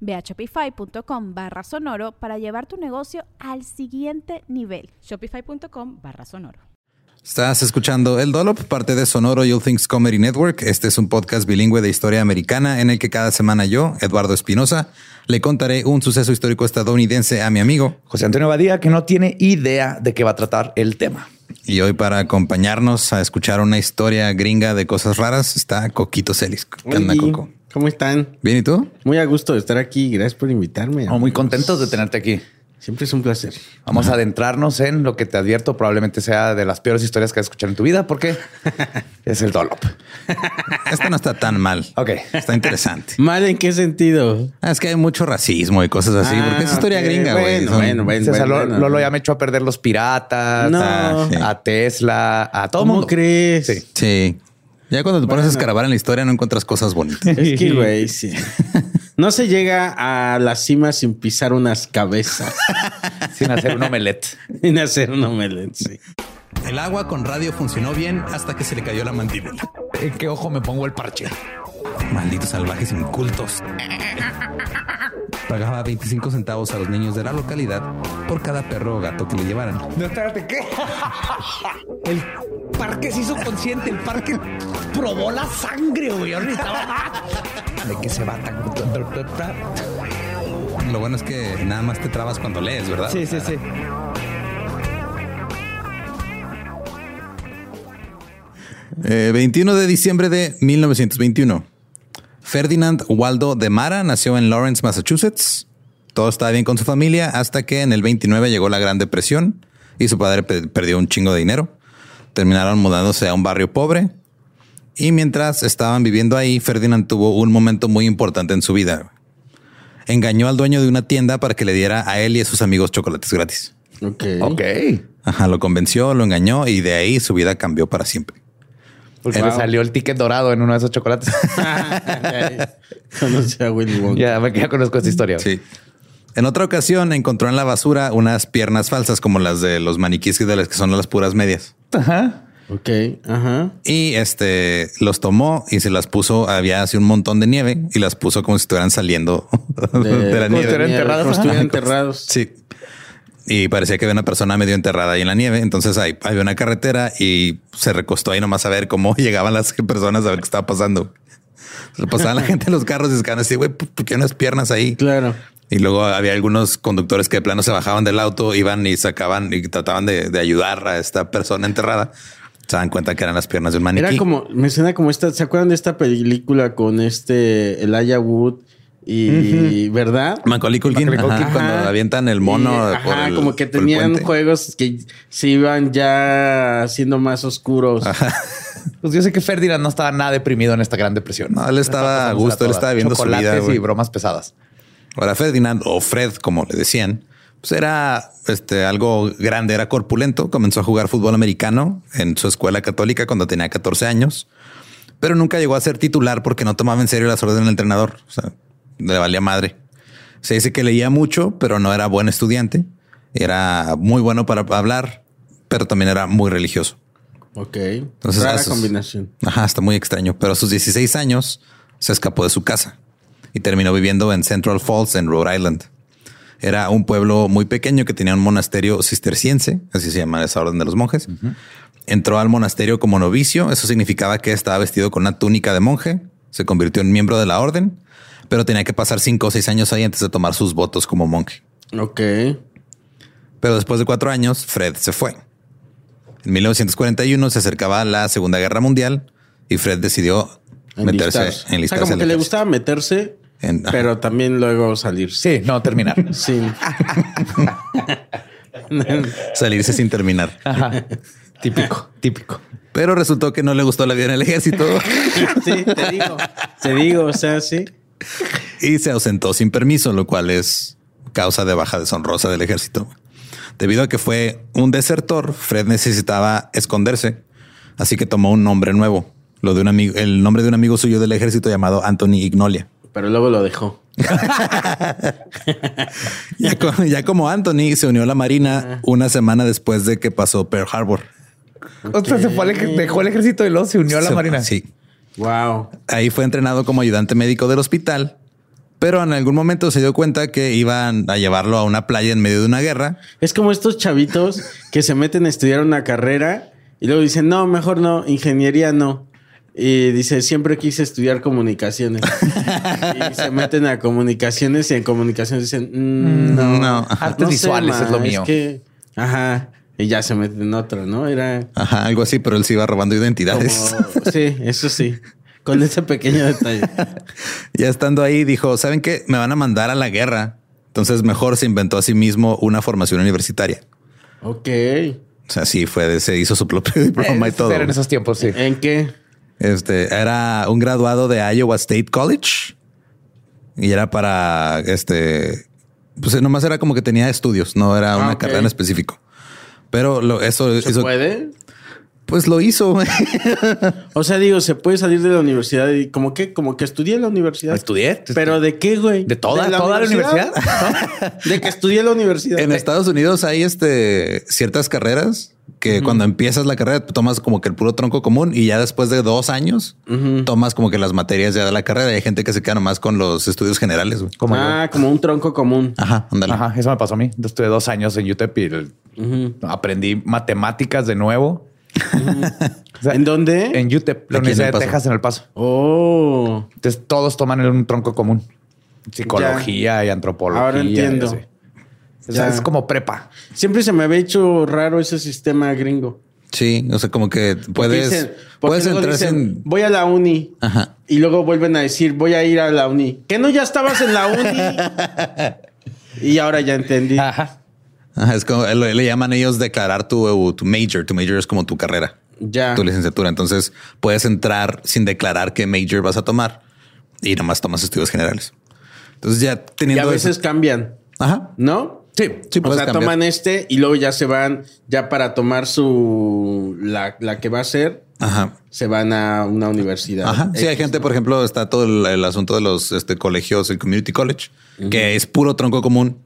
Ve a shopify.com barra sonoro para llevar tu negocio al siguiente nivel. Shopify.com barra sonoro. Estás escuchando El Dolop, parte de Sonoro You Things Comedy Network. Este es un podcast bilingüe de historia americana en el que cada semana yo, Eduardo Espinosa, le contaré un suceso histórico estadounidense a mi amigo José Antonio Badía, que no tiene idea de qué va a tratar el tema. Y hoy para acompañarnos a escuchar una historia gringa de cosas raras está Coquito Celis. ¿Qué onda, Coco? ¿Cómo están? ¿Bien y tú? Muy a gusto de estar aquí. Gracias por invitarme. Estamos muy contentos de tenerte aquí. Siempre es un placer. Vamos a adentrarnos en lo que te advierto probablemente sea de las peores historias que has escuchado en tu vida porque es el Dolop. Esta no está tan mal. Ok. Está interesante. ¿Mal en qué sentido? Ah, es que hay mucho racismo y cosas así, porque es Ah, historia gringa, güey. Bueno, bueno, bueno. O sea, Lolo, bueno. Lolo ya me echó a perder los piratas, No. a, sí. a Tesla, a todo ¿Cómo mundo. crees? Sí. Sí. Ya cuando te pones a escarbar en la historia no encuentras cosas bonitas. Es que, güey, sí. No se llega a la cima sin pisar unas cabezas, Sin hacer un omelette. sin hacer un omelette. Sí. El agua con radio funcionó bien hasta que se le cayó la mandíbula. ¿En qué ojo me pongo el parche? Malditos salvajes incultos. Pagaba 25 centavos a los niños de la localidad por cada perro o gato que le llevaran. No, espérate, ¿qué? El parque se hizo consciente, el parque probó la sangre, güey. De que se va tan. Lo bueno es que nada más te trabas cuando lees, ¿verdad? Sí, sí, sí. Eh, 21 de diciembre de 1921. Ferdinand Waldo de Mara nació en Lawrence, Massachusetts. Todo estaba bien con su familia hasta que en el 29 llegó la Gran Depresión y su padre pe- perdió un chingo de dinero. Terminaron mudándose a un barrio pobre. Y mientras estaban viviendo ahí, Ferdinand tuvo un momento muy importante en su vida. Engañó al dueño de una tienda para que le diera a él y a sus amigos chocolates gratis. Ok. Ok. Ajá, lo convenció, lo engañó y de ahí su vida cambió para siempre. Wow. le salió el ticket dorado en uno de esos chocolates. Conocí a Willy Wonka. ya, me ya conozco esta historia. Sí. En otra ocasión encontró en la basura unas piernas falsas como las de los maniquíes de las que son las puras medias. Ajá. Ok, ajá. Y este los tomó y se las puso, había así un montón de nieve y las puso como si estuvieran saliendo de, la como nieve. estuvieran enterradas, Como estuvieran enterrados. Sí. Y parecía que había una persona medio enterrada ahí en la nieve. Entonces ahí había una carretera y se recostó ahí nomás a ver cómo llegaban las personas a ver qué estaba pasando. Se pasaban la gente en los carros y se quedaban así, güey, ¿por qué unas piernas ahí? Claro. Y luego había algunos conductores que de plano se bajaban del auto, iban y sacaban y trataban de, de ayudar a esta persona enterrada. Se dan cuenta que eran las piernas de un maniquí. Era como, me suena como esta, ¿se acuerdan de esta película con este Elijah Wood y verdad? Macaulay Culkin, Macaulay Culkin, ajá, cuando Ajá. avientan el mono. Y, por ajá, el- como que tenían juegos que se iban ya siendo más oscuros. Pues yo sé que Ferdinand no estaba nada deprimido en esta gran depresión. No, él estaba a gusto, él estaba viendo su vida, Chocolates y bromas pesadas. Ahora Ferdinand o Fred, como le decían, pues era este, algo grande, era corpulento. Comenzó a jugar fútbol americano en su escuela católica cuando tenía 14 años, pero nunca llegó a ser titular porque no tomaba en serio las órdenes del entrenador. O sea, le valía madre. Se dice que leía mucho, pero no era buen estudiante. Era muy bueno para hablar, pero también era muy religioso. Ok. Entonces, Rara sus- combinación. Ajá, está muy extraño. Pero a sus 16 años se escapó de su casa y terminó viviendo en Central Falls, en Rhode Island. Era un pueblo muy pequeño que tenía un monasterio cisterciense, así se llama esa orden de los monjes. Entró al monasterio como novicio. Eso significaba que estaba vestido con una túnica de monje. Se convirtió en miembro de la orden, pero tenía que pasar cinco o seis años ahí antes de tomar sus votos como monje. Ok. Pero después de cuatro años, Fred se fue. En 1941 se acercaba la Segunda Guerra Mundial y Fred decidió meterse Enlistarse. en O sea, como que le gustaba meterse, En- pero también luego salir. Sí, no terminar. Sin. salirse sin terminar. Ajá. Típico, típico. Pero resultó que no le gustó la vida en el ejército sí, te digo. Te digo, o sea, sí. Y se ausentó sin permiso, lo cual es causa de baja deshonrosa del ejército. Debido a que fue un desertor, Fred necesitaba esconderse, así que tomó un nombre nuevo, lo de un amigo, el nombre de un amigo suyo del ejército llamado Anthony Ignolia. Pero luego lo dejó. Ya, co- ya como Anthony se unió a la marina una semana después de que pasó Pearl Harbor. O sea, se fue al ej- dejó el ejército y luego se unió a la Se- marina. Sí. Wow. Ahí fue entrenado como ayudante médico del hospital, pero en algún momento se dio cuenta que iban a llevarlo a una playa en medio de una guerra. Es como estos chavitos que se meten a estudiar una carrera y luego dicen, no, mejor no, ingeniería no. Y dice, siempre quise estudiar comunicaciones. y se meten a comunicaciones y en comunicaciones dicen, "Mm, no, No. Artes sé, visuales ma, es lo mío. que, ajá. Y ya se meten en otra, ¿no? Era Ajá, algo así, pero él se iba robando identidades. como... sí, eso sí. Con ese pequeño detalle. Ya estando ahí, dijo, ¿saben qué? Me van a mandar a la guerra. Entonces mejor se inventó a sí mismo una formación universitaria. Ok. O sea, sí fue, de- se hizo su propio diploma y Eh, todo. Era en esos tiempos, sí. ¿En qué? Este era un graduado de Iowa State College y era para este, pues nomás era como que tenía estudios, no era Ah, una ok. carrera en específico. Pero lo, eso, ¿Se eso- puede? Pues lo hizo. O sea, digo, se puede salir de la universidad y como que, como que estudié en la universidad. Estudié. ¿Pero de qué, güey? ¿De toda- toda la de que estudié en la universidad. en Estados Unidos hay este ciertas carreras que cuando empiezas la carrera tomas como que el puro tronco común y ya después de dos años tomas como que las materias ya de la carrera. Y hay gente que se queda nomás con los estudios generales. Como yo. ah, como un tronco común. Ajá, ándale. Ajá, eso me pasó a mí. Yo estuve dos años en UTEP y el- aprendí matemáticas de nuevo. O sea, ¿En dónde? En UTEP, la en Universidad El de. Texas en El Paso. Oh. Entonces todos toman un tronco común. Psicología y antropología. Ahora entiendo. y así. O sea, es como prepa. Siempre se me había hecho raro ese sistema gringo. Sí, o sea, como que puedes, dicen- puedes entrar dicen, sin. Voy a la uni. Ajá. Y luego vuelven a decir, voy a ir a la uni. ¿Que no ya estabas en la uni? y ahora ya entendí. Ajá. Ajá, es como le, le llaman ellos declarar tu, tu major. Tu major es como tu carrera, Ya. tu licenciatura. Entonces puedes entrar sin declarar qué major vas a tomar y nomás tomas estudios generales. Entonces ya Y teniendo a veces eso- cambian, Ajá. ¿no? Sí, sí, o sea, cambiar. toman este y luego ya se van, ya para tomar su, la, la que va a ser, Ajá. se van a una universidad. Ajá. Sí, hay gente, por ejemplo, está todo el, el asunto de los este, colegios, el community college, que es puro tronco común.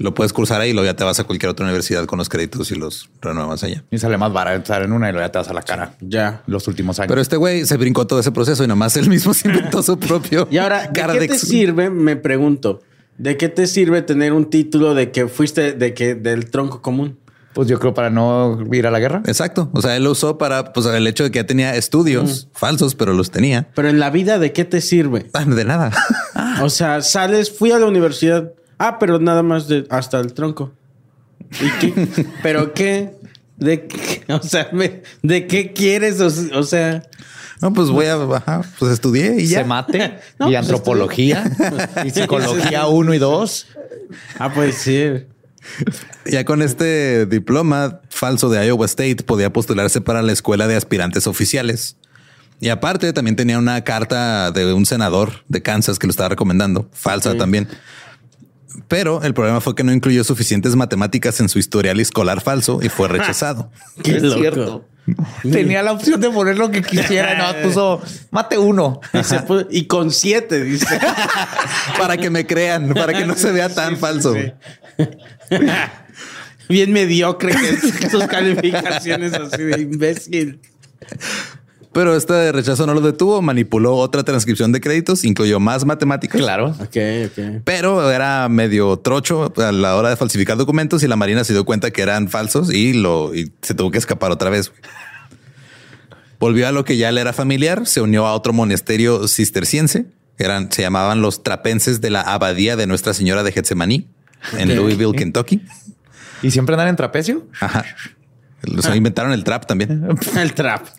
Lo puedes cursar ahí y luego ya te vas a cualquier otra universidad con los créditos y los renuevas allá. Y sale más barato estar en una y luego ya te vas a la cara. Ya. Los últimos años. Pero este güey se brincó todo ese proceso y nomás él mismo se inventó su propio Y ahora, ¿de qué te sirve? Me pregunto. ¿De qué te sirve tener un título de que fuiste de que del tronco común? pues yo creo para no ir a la guerra. Exacto. O sea, él lo usó para pues, el hecho de que ya tenía estudios falsos, pero los tenía. Pero en la vida, ¿de qué te sirve? Ah, De nada. O sea, sales, fui a la universidad. Ah, pero nada más de hasta el tronco. ¿Y qué? ¿Pero qué? ¿De qué? O sea, me- ¿de qué quieres? O, o sea, No, pues voy a ajá, pues estudié y ya. Se mate No, y pues antropología y psicología 1 y 2. ah, pues sí. Ya con este diploma falso de Iowa State podía postularse para la escuela de aspirantes oficiales. Y aparte también tenía una carta de un senador de Kansas que lo estaba recomendando, falsa también. Pero el problema fue que no incluyó suficientes matemáticas en su historial escolar falso y fue rechazado. Qué Es loco. cierto. Tenía la opción de poner lo que quisiera. No, puso mate uno. Y, se puso- y con siete, dice. para que me crean, para que no se vea tan falso. Bien mediocre que sus calificaciones así de imbécil. Pero este rechazo no lo detuvo, manipuló otra transcripción de créditos, incluyó más matemáticas. Claro. Ok, ok. Pero era medio trocho a la hora de falsificar documentos y la Marina se dio cuenta que eran falsos y lo y se tuvo que escapar otra vez. Volvió a lo que ya le era familiar, se unió a otro monasterio cisterciense, eran, se llamaban los trapenses de la abadía de Nuestra Señora de Getsemaní en. Louisville, Kentucky. ¿Y siempre andan en trapecio? Ajá. Sea, inventaron el trap también. El trap.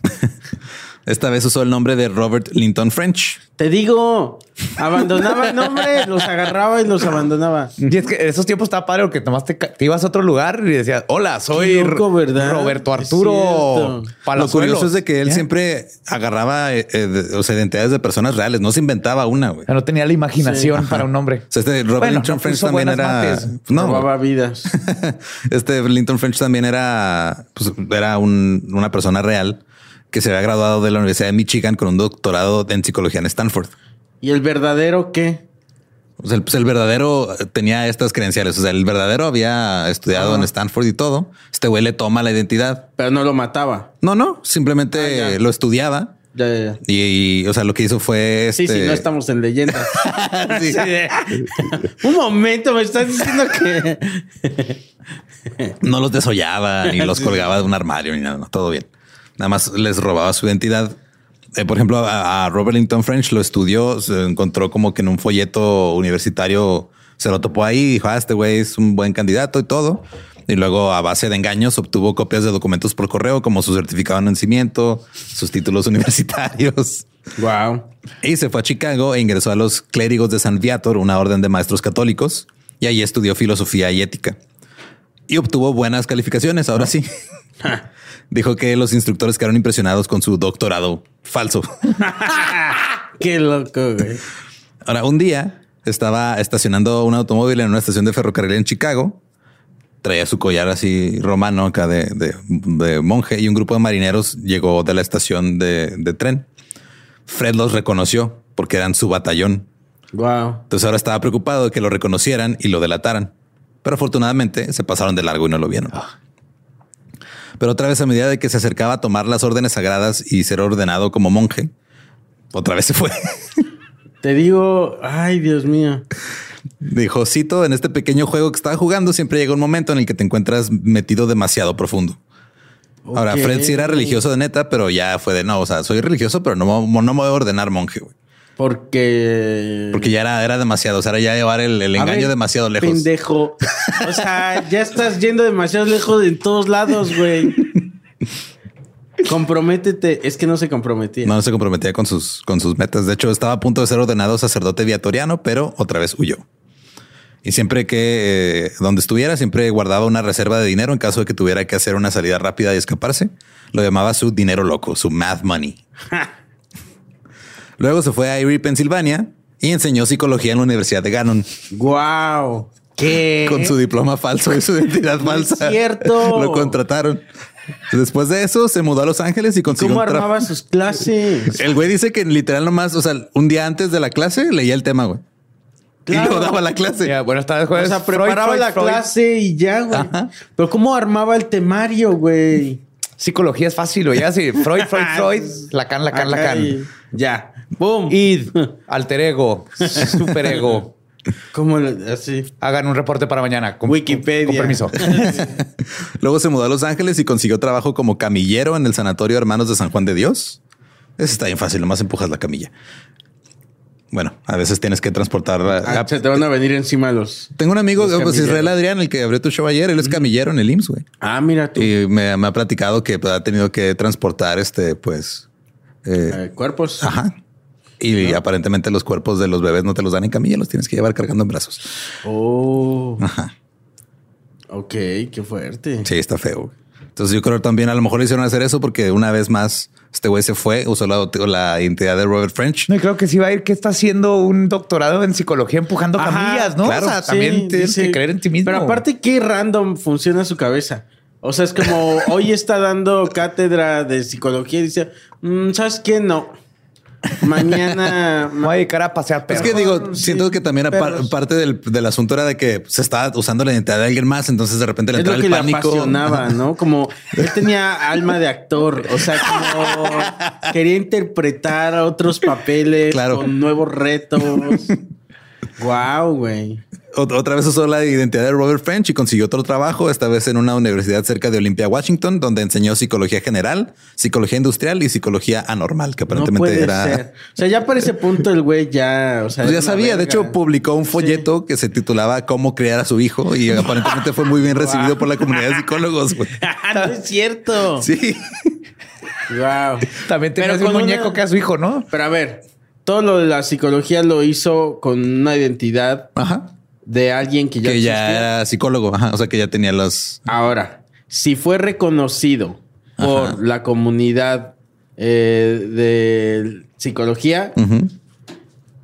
Esta vez usó el nombre de Robert Linton French. Te digo, abandonaba el nombre, los agarraba y los abandonaba. Y es que en esos tiempos estaba padre porque nomás te, ibas a otro lugar y decías, hola, soy. Roberto Arturo. Lo curioso es de que él ¿Ya? siempre agarraba eh, eh, de- o sea, identidades de personas reales, no se inventaba una, güey. O sea, no tenía la imaginación para un nombre. O sea, este Robert Bueno, Linton French también era. mates. No, Robaba vidas. este Linton French también era, pues, era un- una persona real que se había graduado de la Universidad de Michigan con un doctorado en psicología en Stanford. ¿Y el verdadero qué? O sea, el, pues, el verdadero tenía estas credenciales. O sea, el verdadero había estudiado en Stanford y todo. Este güey le toma la identidad. Pero no lo mataba. No, no, simplemente Ah, lo estudiaba. Ya, ya, ya. Y, y, o sea, lo que hizo fue Sí, este, sí, no estamos en leyendas. Sí. Sí, Un momento, me estás diciendo que. no los desollaba ni los colgaba de un armario ni nada, no, todo bien. Nada más les robaba su identidad. Eh, por ejemplo, a, a Robert Linton French lo estudió, se encontró como que en un folleto universitario se lo topó ahí y dijo, ah, este güey es un buen candidato y todo. Y luego a base de engaños obtuvo copias de documentos por correo como su certificado de nacimiento, sus títulos universitarios. Wow. Y se fue a Chicago e ingresó a los clérigos de San Viator, una orden de maestros católicos, y ahí estudió filosofía y ética. Y obtuvo buenas calificaciones, ahora sí. Dijo que los instructores quedaron impresionados con su doctorado falso. Qué loco, güey. Ahora, un día estaba estacionando un automóvil en una estación de ferrocarril en Chicago. Traía su collar así romano acá de, de- de monje y un grupo de marineros llegó de la estación de, de tren. Fred los reconoció porque eran su batallón. Wow. Entonces ahora estaba preocupado de que lo reconocieran y lo delataran. Pero afortunadamente se pasaron de largo y no lo vieron. Pero otra vez a medida de que se acercaba a tomar las órdenes sagradas y ser ordenado como monje, otra vez se fue. Te digo, ay, Dios mío. Dijo, cito, en este pequeño juego que estaba jugando siempre llega un momento en el que te encuentras metido demasiado profundo. Ahora. Fred sí era religioso de neta, pero ya fue de no, o sea, soy religioso, pero no, me- no me voy a ordenar monje, güey. Porque. Porque ya era, era demasiado, o sea, era ya llevar el, engaño ver, demasiado lejos. Pendejo. O sea, ya estás yendo demasiado lejos en todos lados, güey. Comprométete. Es que no se comprometía. No se comprometía con sus, con sus metas. De hecho, estaba a punto de ser ordenado sacerdote viatoriano, pero otra vez huyó. Y siempre que eh, donde estuviera, siempre guardaba una reserva de dinero en caso de que tuviera que hacer una salida rápida y escaparse. Lo llamaba su dinero loco, su math money. Luego se fue a Erie, Pensilvania y enseñó psicología en la Universidad de Gannon Wow. ¿Qué? con su diploma falso y su identidad No es falsa. cierto. Lo contrataron. Después de eso, se mudó a Los Ángeles y consiguió ¿Cómo un trabajo. armaba sus clases? El güey dice que literal nomás, o sea, un día antes de la clase leía el tema, güey. Y Claro. luego daba la clase. Ya, buenas tardes, O jueves. sea, Freud, preparaba Freud, la Freud. clase y ya, güey. Ajá. Pero ¿cómo armaba el temario, güey? Psicología es fácil, güey. Ya sí. Freud, Freud, Freud. Lacan, Lacan, Lacan. y- Ya. ¡Boom! Id, alter ego, superego. ¿Cómo le- así? Hagan un reporte para mañana. Con, Wikipedia. Con, permiso. Luego se mudó a Los Ángeles y consiguió trabajo como camillero en el Sanatorio Hermanos de San Juan de Dios. Eso está bien fácil, nomás empujas la camilla. Bueno, a veces tienes que transportar. Ah, la- se te van a venir encima los. Tengo un amigo, pues, Israel. Adrián, el que abrió tu show ayer. Él es camillero en el IMSS, güey. Ah, mira tú. Y me, me ha platicado que ha tenido que transportar este, pues. eh, Eh, cuerpos. Ajá. Y aparentemente los cuerpos de los bebés no te los dan en camilla, los tienes que llevar cargando en brazos. Oh. Ajá. Ok, qué fuerte. Sí, está feo. Entonces yo creo que también a lo mejor le hicieron hacer eso porque una vez más este güey se fue, usó la, la identidad de Robert French. No, y creo que sí va a ir que está haciendo un doctorado en psicología empujando Ajá, camillas, ¿no? claro. o sea, Sí, también tienes que creer en ti mismo. Pero aparte, qué random funciona su cabeza. O sea, es como hoy está dando cátedra de psicología y dice, "Mm, ¿sabes qué? No. Mañana. me voy a dedicar a pasear Es perros. que digo, Sí, siento que también parte del, del asunto era de que se estaba usando la identidad de alguien más, entonces de repente le Es lo entraba que el le pánico. apasionaba, ¿no? Como él tenía alma de actor, o sea, como quería interpretar otros papeles Claro. con nuevos retos. Wow, güey. Ot- Otra vez usó la identidad de Robert French y consiguió otro trabajo, esta vez en una universidad cerca de Olympia, Washington, donde enseñó psicología general, psicología industrial y psicología anormal, que No aparentemente puede era... ser. O sea, ya para ese punto el güey ya, o sea, Pues ya sabía, de hecho publicó un folleto que se titulaba Cómo criar a su hijo y aparentemente fue muy bien recibido por la comunidad de psicólogos. güey. no es cierto. Sí. Wow. También tenía un muñeco una- que a su hijo, ¿no? Pero a ver, todo lo de la psicología lo hizo con una identidad Ajá. de alguien que ya que ya era psicólogo, ajá, o sea que ya tenía los... Ahora, si fue reconocido por Ajá. la comunidad eh, de psicología, Ujú.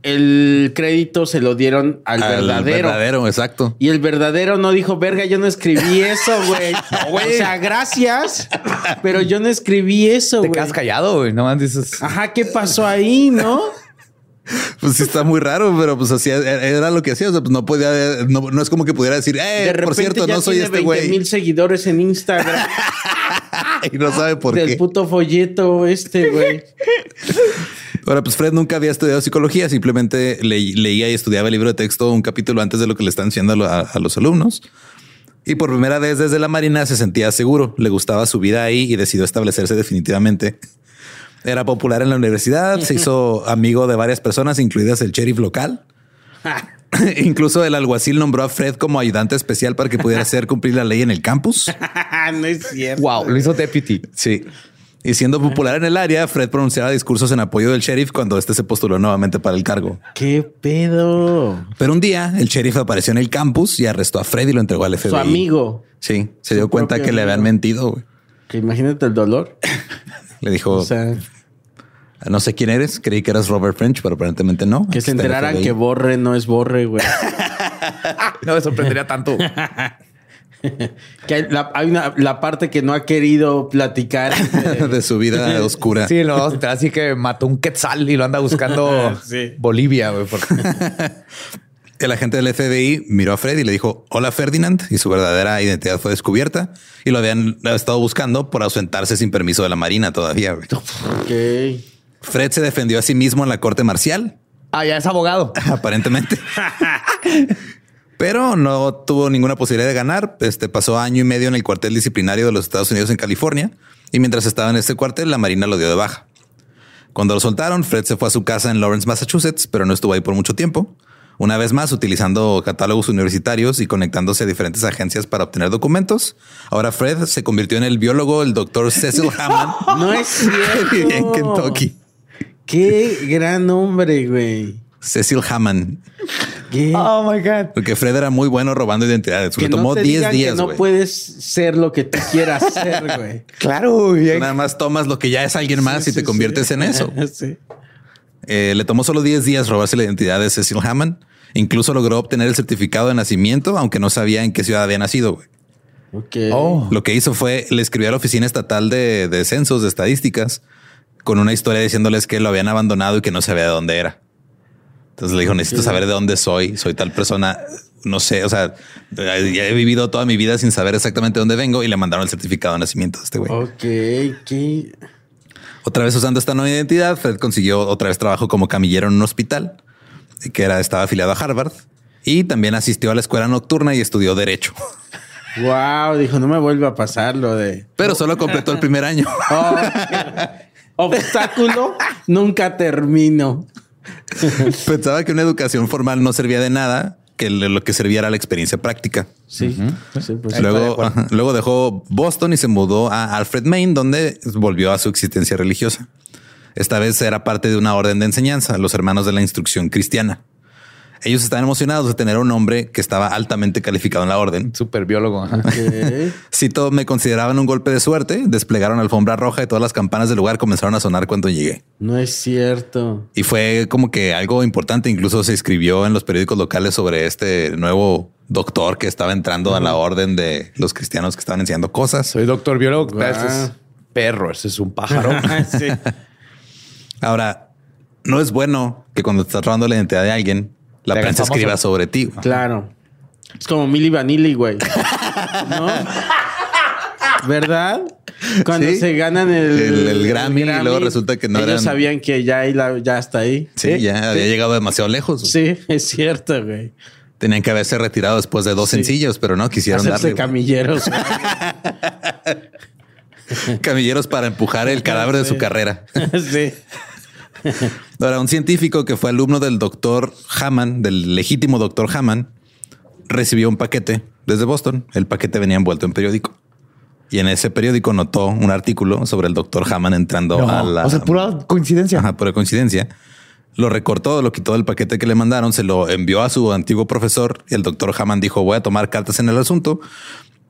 el crédito se lo dieron al, Al verdadero. verdadero, exacto. Y el verdadero no dijo, verga, yo no escribí eso, güey. O sea, gracias, pero yo no escribí eso, Te güey. quedas callado, güey. No más dices. Ajá, ¿qué pasó ahí, no? Pues sí está muy raro, pero pues así era lo que hacía. O sea, pues no podía, no, no es como que pudiera decir, eh, De por cierto, ya no soy tiene este 20 güey. mil seguidores en Instagram Y no sabe por del qué. puto folleto este, güey. Ahora, pues Fred nunca había estudiado psicología, simplemente le- leía y estudiaba el libro de texto un capítulo antes de lo que le están lo- a- a los alumnos. Y por primera vez desde la Marina se sentía seguro, le gustaba su vida ahí y decidió establecerse definitivamente. Era popular en la universidad, se hizo amigo de varias personas, incluidas el sheriff local. Incluso el alguacil nombró a Fred como ayudante especial para que pudiera hacer cumplir la ley en el campus. no es cierto. Wow, lo hizo deputy. Sí. Y siendo popular en el área, Fred pronunciaba discursos en apoyo del sheriff cuando este se postuló nuevamente para el cargo. ¿Qué pedo? Pero un día el sheriff apareció en el campus y arrestó a Fred y lo entregó al FBI. Su amigo. Sí, se Su dio cuenta que le habían mentido. güey. Que imagínate el dolor. Le dijo, O sea, no sé quién eres, creí que eras Robert French, pero aparentemente no. que Aquí se enteraran que borre no es borre, güey. No me sorprendería tanto. que hay, la, hay una, la parte que no ha querido platicar. de su vida oscura. Sí, no, así que mató un quetzal y lo anda buscando Sí. Bolivia, güey. porque- El agente del FBI miró a Fred y le dijo, hola Ferdinand, y su verdadera identidad fue descubierta y lo habían estado buscando por ausentarse sin permiso de la Marina todavía. Fred se defendió a sí mismo en la corte marcial, Ah, ya es abogado. aparentemente. Pero no tuvo ninguna posibilidad de ganar. Este pasó año y medio en el cuartel disciplinario de los Estados Unidos en California y mientras estaba en este cuartel la Marina lo dio de baja. Cuando lo soltaron, Fred se fue a su casa en Lawrence, Massachusetts, pero no estuvo ahí por mucho tiempo. Una vez más, utilizando catálogos universitarios y conectándose a diferentes agencias para obtener documentos. Ahora Fred se convirtió en el biólogo, el doctor Cecil Hammond, No es cierto. que vivía en Kentucky. Qué gran hombre, güey. Cecil Hammond. ¿Qué? Oh my God. Porque Fred era muy bueno robando identidades. Le que tomó te 10 digan días. que no puedes ser lo que tú quieras ser, güey. Claro, güey. Nada más tomas lo que ya es alguien más Sí, y te conviertes sí. en eso. Sí. Eh, le tomó solo 10 días robarse la identidad de Cecil Hammond. Incluso logró obtener el certificado de nacimiento, aunque no sabía en qué ciudad había nacido. güey. Ok. Oh. Lo que hizo fue le escribió a la Oficina Estatal de, de Censos de Estadísticas con una historia diciéndoles que lo habían abandonado y que no sabía de dónde era. Entonces le dijo, necesito saber de dónde soy. Soy tal persona. No sé, o sea, ya he vivido toda mi vida sin saber exactamente dónde vengo y le mandaron el certificado de nacimiento de este güey. Ok. ¿Qué? Otra vez usando esta nueva identidad, Fred consiguió otra vez trabajo como camillero en un hospital que era, estaba afiliado a Harvard y también asistió a la escuela nocturna y estudió derecho, Wow. Dijo, no me vuelve a pasar lo de. pero solo completó el primer año. Oh, Obstáculo. Nunca termino. Pensaba que una educación formal no servía de nada, que lo que servía era la experiencia práctica. Sí. Sí, pues, Luego, ajá, luego dejó Boston y se mudó a Alfred, Maine, donde volvió a su existencia religiosa. Esta vez era parte de una orden de enseñanza, los hermanos de la instrucción cristiana. Ellos estaban emocionados de tener un hombre que estaba altamente calificado en la orden. Super biólogo. ajá. Ok. Cito, me consideraban un golpe de suerte, desplegaron alfombra roja y todas las campanas del lugar comenzaron a sonar cuando llegué. No es cierto. Y fue como que algo importante, incluso se escribió en los periódicos locales sobre este nuevo doctor que estaba entrando a la orden de los cristianos que estaban enseñando cosas. Soy doctor biólogo. Este es perro. Ese es un pájaro. sí. Ahora, no es bueno que cuando estás robando la identidad de alguien, la Te prensa famoso. escriba sobre ti. Claro. Es como Milly Vanilli, güey. ¿No? ¿Verdad? Cuando Sí. se ganan el, El- el Grammy y luego resulta que no ellos eran- sabían que ya, ya está ahí. Sí, ya había llegado demasiado lejos. Sí, es cierto, güey. Tenían que haberse retirado después de dos Sí. sencillos, pero no quisieron Hacerse darle. camilleros. Camilleros para empujar el cadáver de su carrera. sí. Ahora, un científico que fue alumno del doctor Hammond, del legítimo doctor Hammond, recibió un paquete desde Boston. El paquete venía envuelto en periódico. Y en ese periódico notó un artículo sobre el doctor Hammond entrando No, a la... O sea, pura coincidencia. Ajá, por coincidencia. Lo recortó, lo quitó del paquete que le mandaron, se lo envió a su antiguo profesor y el doctor Hammond dijo voy a tomar cartas en el asunto.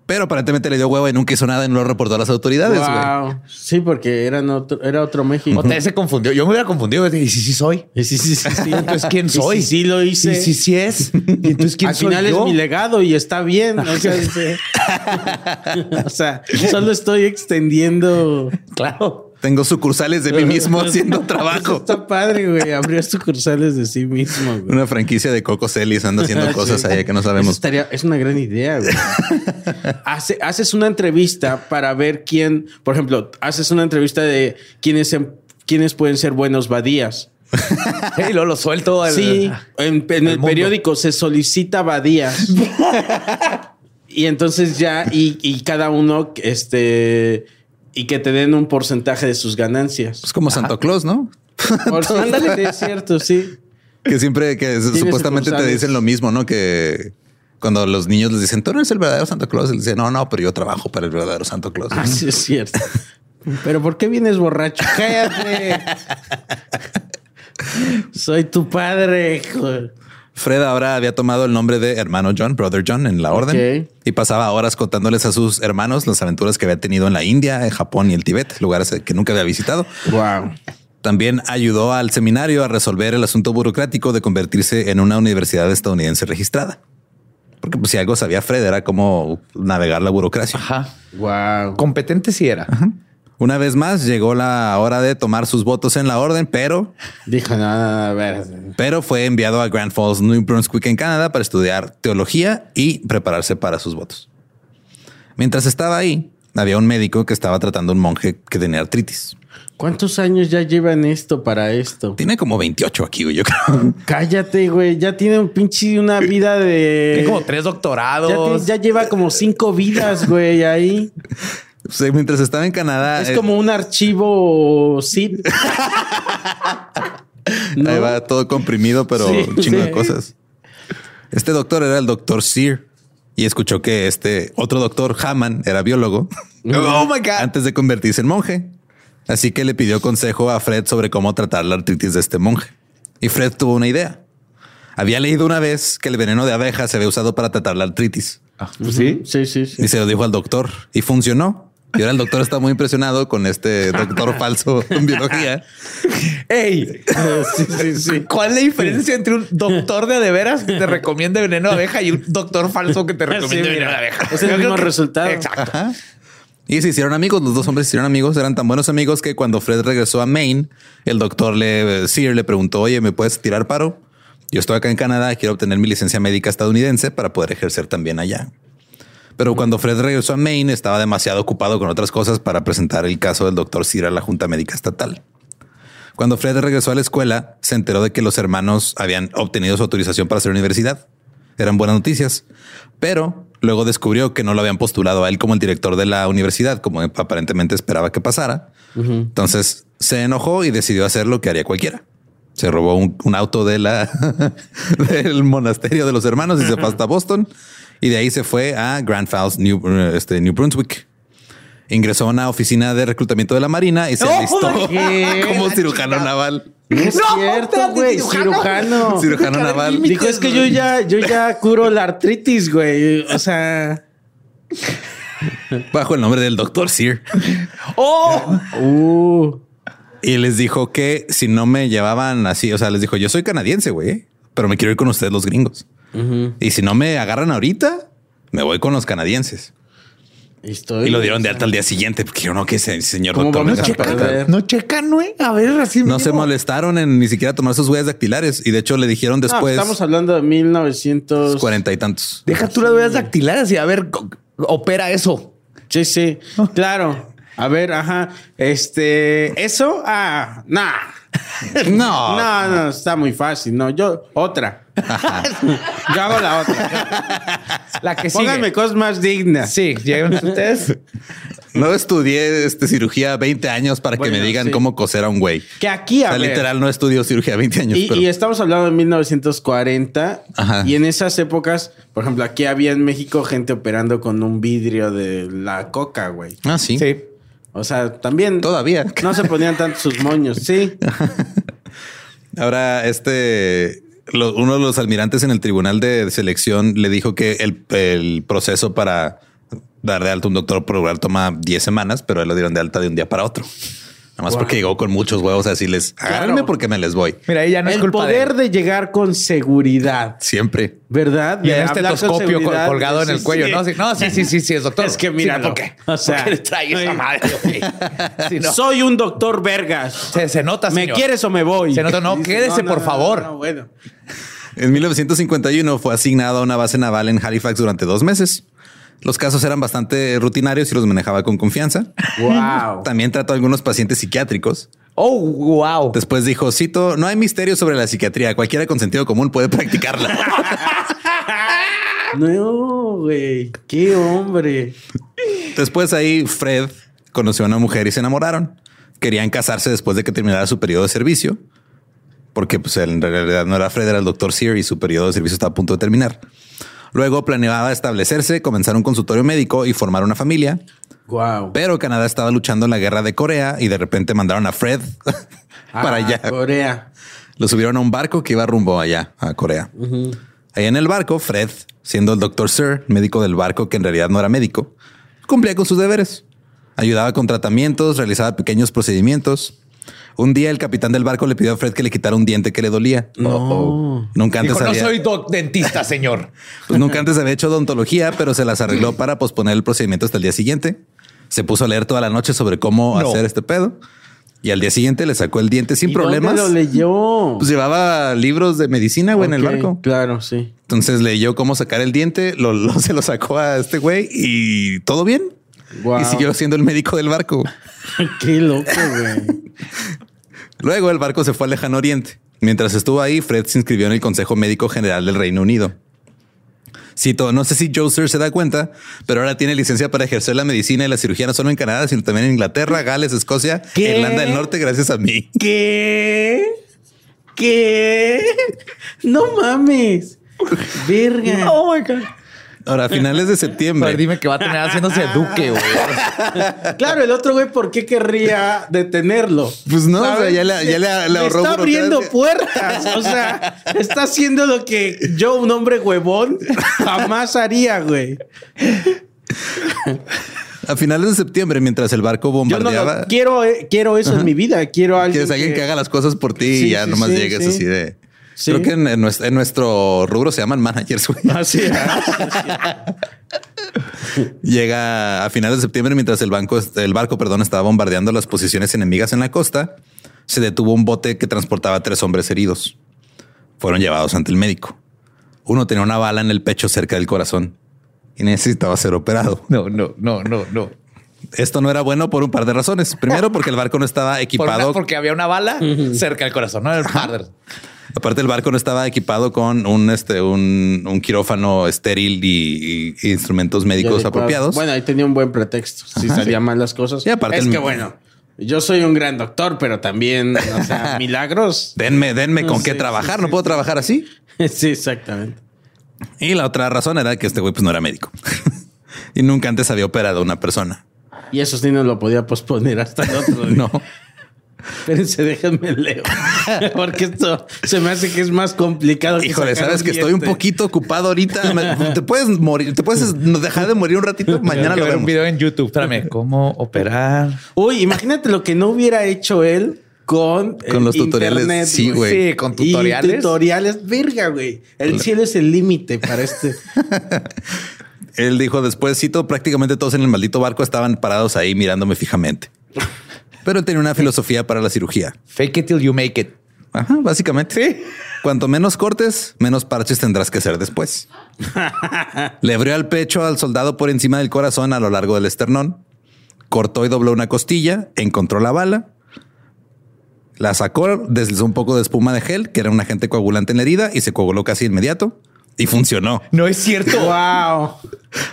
Pero aparentemente le dio huevo y nunca hizo nada y no lo reportó a las autoridades. Wow. Sí, porque eran otro, era otro México. O te se confundió. Yo me hubiera confundido. Y sí, sí soy. Y sí, sí, sí, sí. Entonces, ¿quién Y soy? Sí, sí lo hice. Sí, sí, sí es. Y entonces, ¿quién Al soy final yo? es mi legado y está bien. O sea. O sea, solo estoy extendiendo. Claro. Tengo sucursales de mí mismo haciendo trabajo. Está padre, güey. Abrió sucursales de sí mismo, güey. Una franquicia de Coco Celis anda haciendo cosas Sí. allá que no Eso sabemos. estaría- es una gran idea, güey. Hace- haces una entrevista para ver quién, por ejemplo, haces una entrevista de quiénes, em- quiénes pueden ser buenos badías. Y luego lo suelto. al- Sí, en, en el, mundo. periódico se solicita badías. y entonces ya, y, y cada uno, este, y que te den un porcentaje de sus ganancias. Es como Santo Claus, ¿no? Por ándale, es cierto, sí. Que siempre que supuestamente te dicen lo mismo, ¿no? Que cuando los niños les dicen, tú no eres el verdadero Santo Claus, les dicen, no, no, pero yo trabajo para el verdadero Santo Claus. Ah, sí, es cierto. Pero ¿por qué vienes borracho? Cállate. Soy tu padre, hijo. Fred ahora había tomado el nombre de hermano John, brother John, en la orden y pasaba horas contándoles a sus hermanos las aventuras que había tenido en la India, en Japón y el Tíbet, lugares que nunca había visitado. Wow. También ayudó al seminario a resolver el asunto burocrático de convertirse en una universidad estadounidense registrada. Porque pues, si algo sabía Fred era cómo navegar la burocracia. Ajá. Wow. Competente sí era. Una vez más llegó la hora de tomar sus votos en la orden, pero, Dijo, no, no, no, a ver. pero fue enviado a Grand Falls, New Brunswick, en Canadá, para estudiar teología y prepararse para sus votos. Mientras estaba ahí, había un médico que estaba tratando a un monje que tenía artritis. ¿Cuántos años ya llevan esto para esto? Tiene como 28 aquí, güey, yo creo. Cállate, güey. Ya tiene un pinche una vida de. Tiene como tres ya, doctorados. te- ya lleva como cinco vidas, güey, ahí. O sea, mientras estaba en Canadá, Es eh, como un archivo zip. ¿No? Ahí va todo comprimido, pero Sí, un chingo sí. de cosas. Este doctor era el doctor Sear y escuchó que este otro doctor Hammond era biólogo Oh my God. antes de convertirse en monje. Así que le pidió consejo a Fred sobre cómo tratar la artritis de este monje. Y Fred tuvo una idea. Había leído una vez que el veneno de abeja se había usado para tratar la artritis Ah, pues sí. Sí, sí, sí. y se lo dijo al doctor y funcionó. Y ahora el doctor está muy impresionado con este doctor falso en biología. Ey, Sí, sí, sí. ¿cuál es la diferencia entre un doctor de de veras que te recomiende veneno de abeja y un doctor falso que te recomiende Sí, veneno de abeja? Es el mismo que- resultado. Exacto. Ajá. Y se hicieron amigos, los dos hombres se hicieron amigos, eran tan buenos amigos que cuando Fred regresó a Maine, el doctor le, Sear le preguntó, oye, ¿me puedes tirar paro? Yo estoy acá en Canadá, quiero obtener mi licencia médica estadounidense para poder ejercer también allá. Pero cuando Fred regresó a Maine, estaba demasiado ocupado con otras cosas para presentar el caso del doctor Sear a la Junta Médica Estatal. Cuando Fred regresó a la escuela, se enteró de que los hermanos habían obtenido su autorización para hacer universidad. Eran buenas noticias, pero luego descubrió que no lo habían postulado a él como el director de la universidad, como aparentemente esperaba que pasara. Entonces se enojó y decidió hacer lo que haría cualquiera. Se robó un, un auto de la, del monasterio de los hermanos y se fue hasta Boston. Y de ahí se fue a Grand Falls, New, este, New Brunswick. Ingresó a una oficina de reclutamiento de la Marina y se alistó como cirujano naval. No es cierto, güey. Cirujano. Cirujano naval. Dijo, es que yo ya, yo ya curo la artritis, güey. O sea. Bajo el nombre del doctor Sear. ¡Oh! Uh. Y les dijo que si no me llevaban así, o sea, les dijo, yo soy canadiense, güey, pero me quiero ir con ustedes los gringos. Y si no me agarran ahorita, me voy con los canadienses. Estoy- Y lo dieron de alta al día siguiente, porque yo no, que ese señor ¿Cómo doctor. No checan, güey. A ver, así No se molestaron en ni siquiera tomar sus huellas dactilares. Y de hecho le dijeron No, después estamos hablando de 1900. cuarenta y tantos. Deja tú las huellas dactilares y a ver, opera eso. Sí, sí, claro. A ver, ajá. Este, eso, ah, nah. No. No, no, está muy fácil. No, yo, otra. yo hago la otra. La que sigue. Pónganme cosas más dignas. Sí, llegan ustedes. No estudié este, cirugía 20 años para que me digan sí. cómo coser a un güey. Que aquí, O a sea, ver, literal, no estudió cirugía 20 años. Y, pero- y estamos hablando de 1940. Ajá. Y en esas épocas, por ejemplo, aquí había en México gente operando con un vidrio de la coca, güey. Ah, sí. Sí. O sea, también Todavía. no se ponían tanto sus moños. Sí. Ahora, este, lo- uno de los almirantes en el tribunal de selección le dijo que el, proceso para dar de alta un doctor por toma 10 semanas, pero él lo dieron de alta de un día para otro. Nada más Wow. porque llegó con muchos huevos a decirles, agárrenme porque me les voy. Mira, ya no es el culpa poder de de, llegar con seguridad, Siempre. ¿verdad? Y De col- seguridad. colgado en el cuello. sí. No, sí, no, sí, sí, sí, sí, es doctor. Es que Sí, míralo. ¿por qué? O sea, ¿Por qué le trae esa madre, güey? Sí, no. Soy un doctor vergas. Se, se nota, ¿Me señor. quieres o me voy? Se nota, no, Dice, quédese, por favor. no, bueno. En 1951 fue asignado a una base naval en Halifax durante dos meses. Los casos eran bastante rutinarios y los manejaba con confianza. Wow. También trató a algunos pacientes psiquiátricos. Oh, wow. Después dijo, cito, no hay misterio sobre la psiquiatría. Cualquiera con sentido común puede practicarla. No, güey. Qué hombre. Después ahí Fred conoció a una mujer y se enamoraron. Querían casarse después de que terminara su periodo de servicio. Porque pues en realidad no era Fred, era el doctor Sear y su periodo de servicio estaba a punto de terminar. Luego planeaba establecerse, comenzar un consultorio médico y formar una familia. Wow. Pero Canadá estaba luchando en la guerra de Corea y de repente mandaron a Fred para allá. Ah, Corea. Lo subieron a un barco que iba rumbo allá, a Corea. Ahí en el barco, Fred, siendo el doctor Sir, médico del barco que en realidad no era médico, cumplía con sus deberes. Ayudaba con tratamientos, realizaba pequeños procedimientos. Un día el capitán del barco le pidió a Fred que le quitara un diente que le dolía. No. Nunca antes Dijo, no había, soy doc- dentista, señor. pues nunca antes había hecho odontología, pero se las arregló para posponer el procedimiento hasta el día siguiente. Se puso a leer toda la noche sobre cómo No. hacer este pedo. Y al día siguiente le sacó el diente sin ¿Y problemas. ¿Dónde lo leyó? Pues llevaba libros de medicina, güey, en el barco. Claro, sí. Entonces leyó cómo sacar el diente, lo, lo- se lo sacó a este güey y todo bien. Wow. Y siguió siendo el médico del barco. Qué loco, güey. Luego el barco se fue al lejano oriente. Mientras estuvo ahí, Fred se inscribió en el Consejo Médico General del Reino Unido. Cito, no sé si Joe Sir se da cuenta, pero ahora tiene licencia para ejercer la medicina y la cirugía no solo en Canadá, sino también en Inglaterra, Gales, Escocia, ¿Qué? Irlanda del Norte, gracias a mí. ¿Qué? ¿Qué? No mames. Verga. Oh my God. Ahora, a finales de A septiembre, ver, dime que va a tener haciéndose duque, güey. Claro, el otro güey, ¿por qué querría detenerlo? Pues no, o sea, ya le- ya le- le ahorró Está abriendo puertas. O sea, está haciendo lo que yo, un hombre huevón, jamás haría, güey. a finales de septiembre, mientras el barco Yo no bombardeaba, lo- quiero, eh, quiero eso en mi vida. Quiero a alguien. quieres alguien que haga las cosas por ti y ya sí, nomás sí, llegues sí. así de. Sí. Creo que en, en nuestro, en nuestro rubro se llaman managers. güey. Así. Llega a finales de septiembre mientras el, banco, el barco perdón, estaba bombardeando las posiciones enemigas en la costa. Se detuvo un bote que transportaba a tres hombres heridos. Fueron llevados ante el médico. Uno tenía una bala en el pecho cerca del corazón y necesitaba ser operado. No, no, no, no, no. Esto no era bueno por un par de razones. Primero, porque el barco no estaba Por equipado. una- porque había una bala cerca del corazón, no el padre. Aparte, el barco no estaba equipado con un, este, un, un quirófano estéril y, y instrumentos médicos apropiados. Bueno, ahí tenía un buen pretexto. Si salían mal las cosas. Y aparte es el- que bueno, yo soy un gran doctor, pero también, o sea, milagros. denme, denme con Sí, qué trabajar. sí, no puedo trabajar así. sí, exactamente. Y la otra razón era que este güey pues no era médico y nunca antes había operado a una persona. Y eso sí no lo podía posponer hasta el otro día. No. Espérense, déjenme leo. Porque esto se me hace que es más complicado. Híjole, sabes que estoy un poquito ocupado ahorita. Me- Te puedes morir, te puedes dejar de morir un ratito. Mañana lo ver un vemos. video en YouTube. Espérame, ¿cómo operar? Uy, imagínate lo que no hubiera hecho él con, Con el los tutoriales. internet, Sí, güey. Sí, con Y tutoriales. tutoriales, verga, güey. El cielo es el límite para este. Él dijo después, cito, prácticamente todos en el maldito barco estaban parados ahí mirándome fijamente. Pero él tenía una filosofía para la cirugía. Fake it till you make it. Ajá, básicamente. Cuanto menos cortes, menos parches tendrás que hacer después. Le abrió al pecho al soldado por encima del corazón a lo largo del esternón. Cortó y dobló una costilla, encontró la bala, la sacó, deslizó un poco de espuma de gel, que era un agente coagulante en la herida, y se coaguló casi inmediato. Y funcionó. No es cierto. Wow.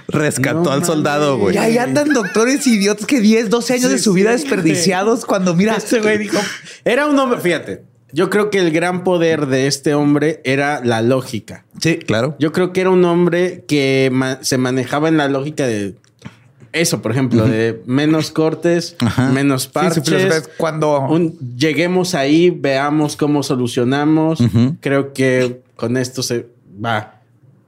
Rescató No al soldado, güey. Y ahí andan doctores idiotas que 10, 12 años de su vida desperdiciados cuando mira. Este güey dijo, era un hombre, fíjate, yo creo que el gran poder de este hombre era la lógica. Sí, claro. Yo creo que era un hombre que ma- se manejaba en la lógica de eso, por ejemplo, de menos cortes, Ajá. menos parches. cuando un- lleguemos ahí, veamos cómo solucionamos. Creo que con esto se va.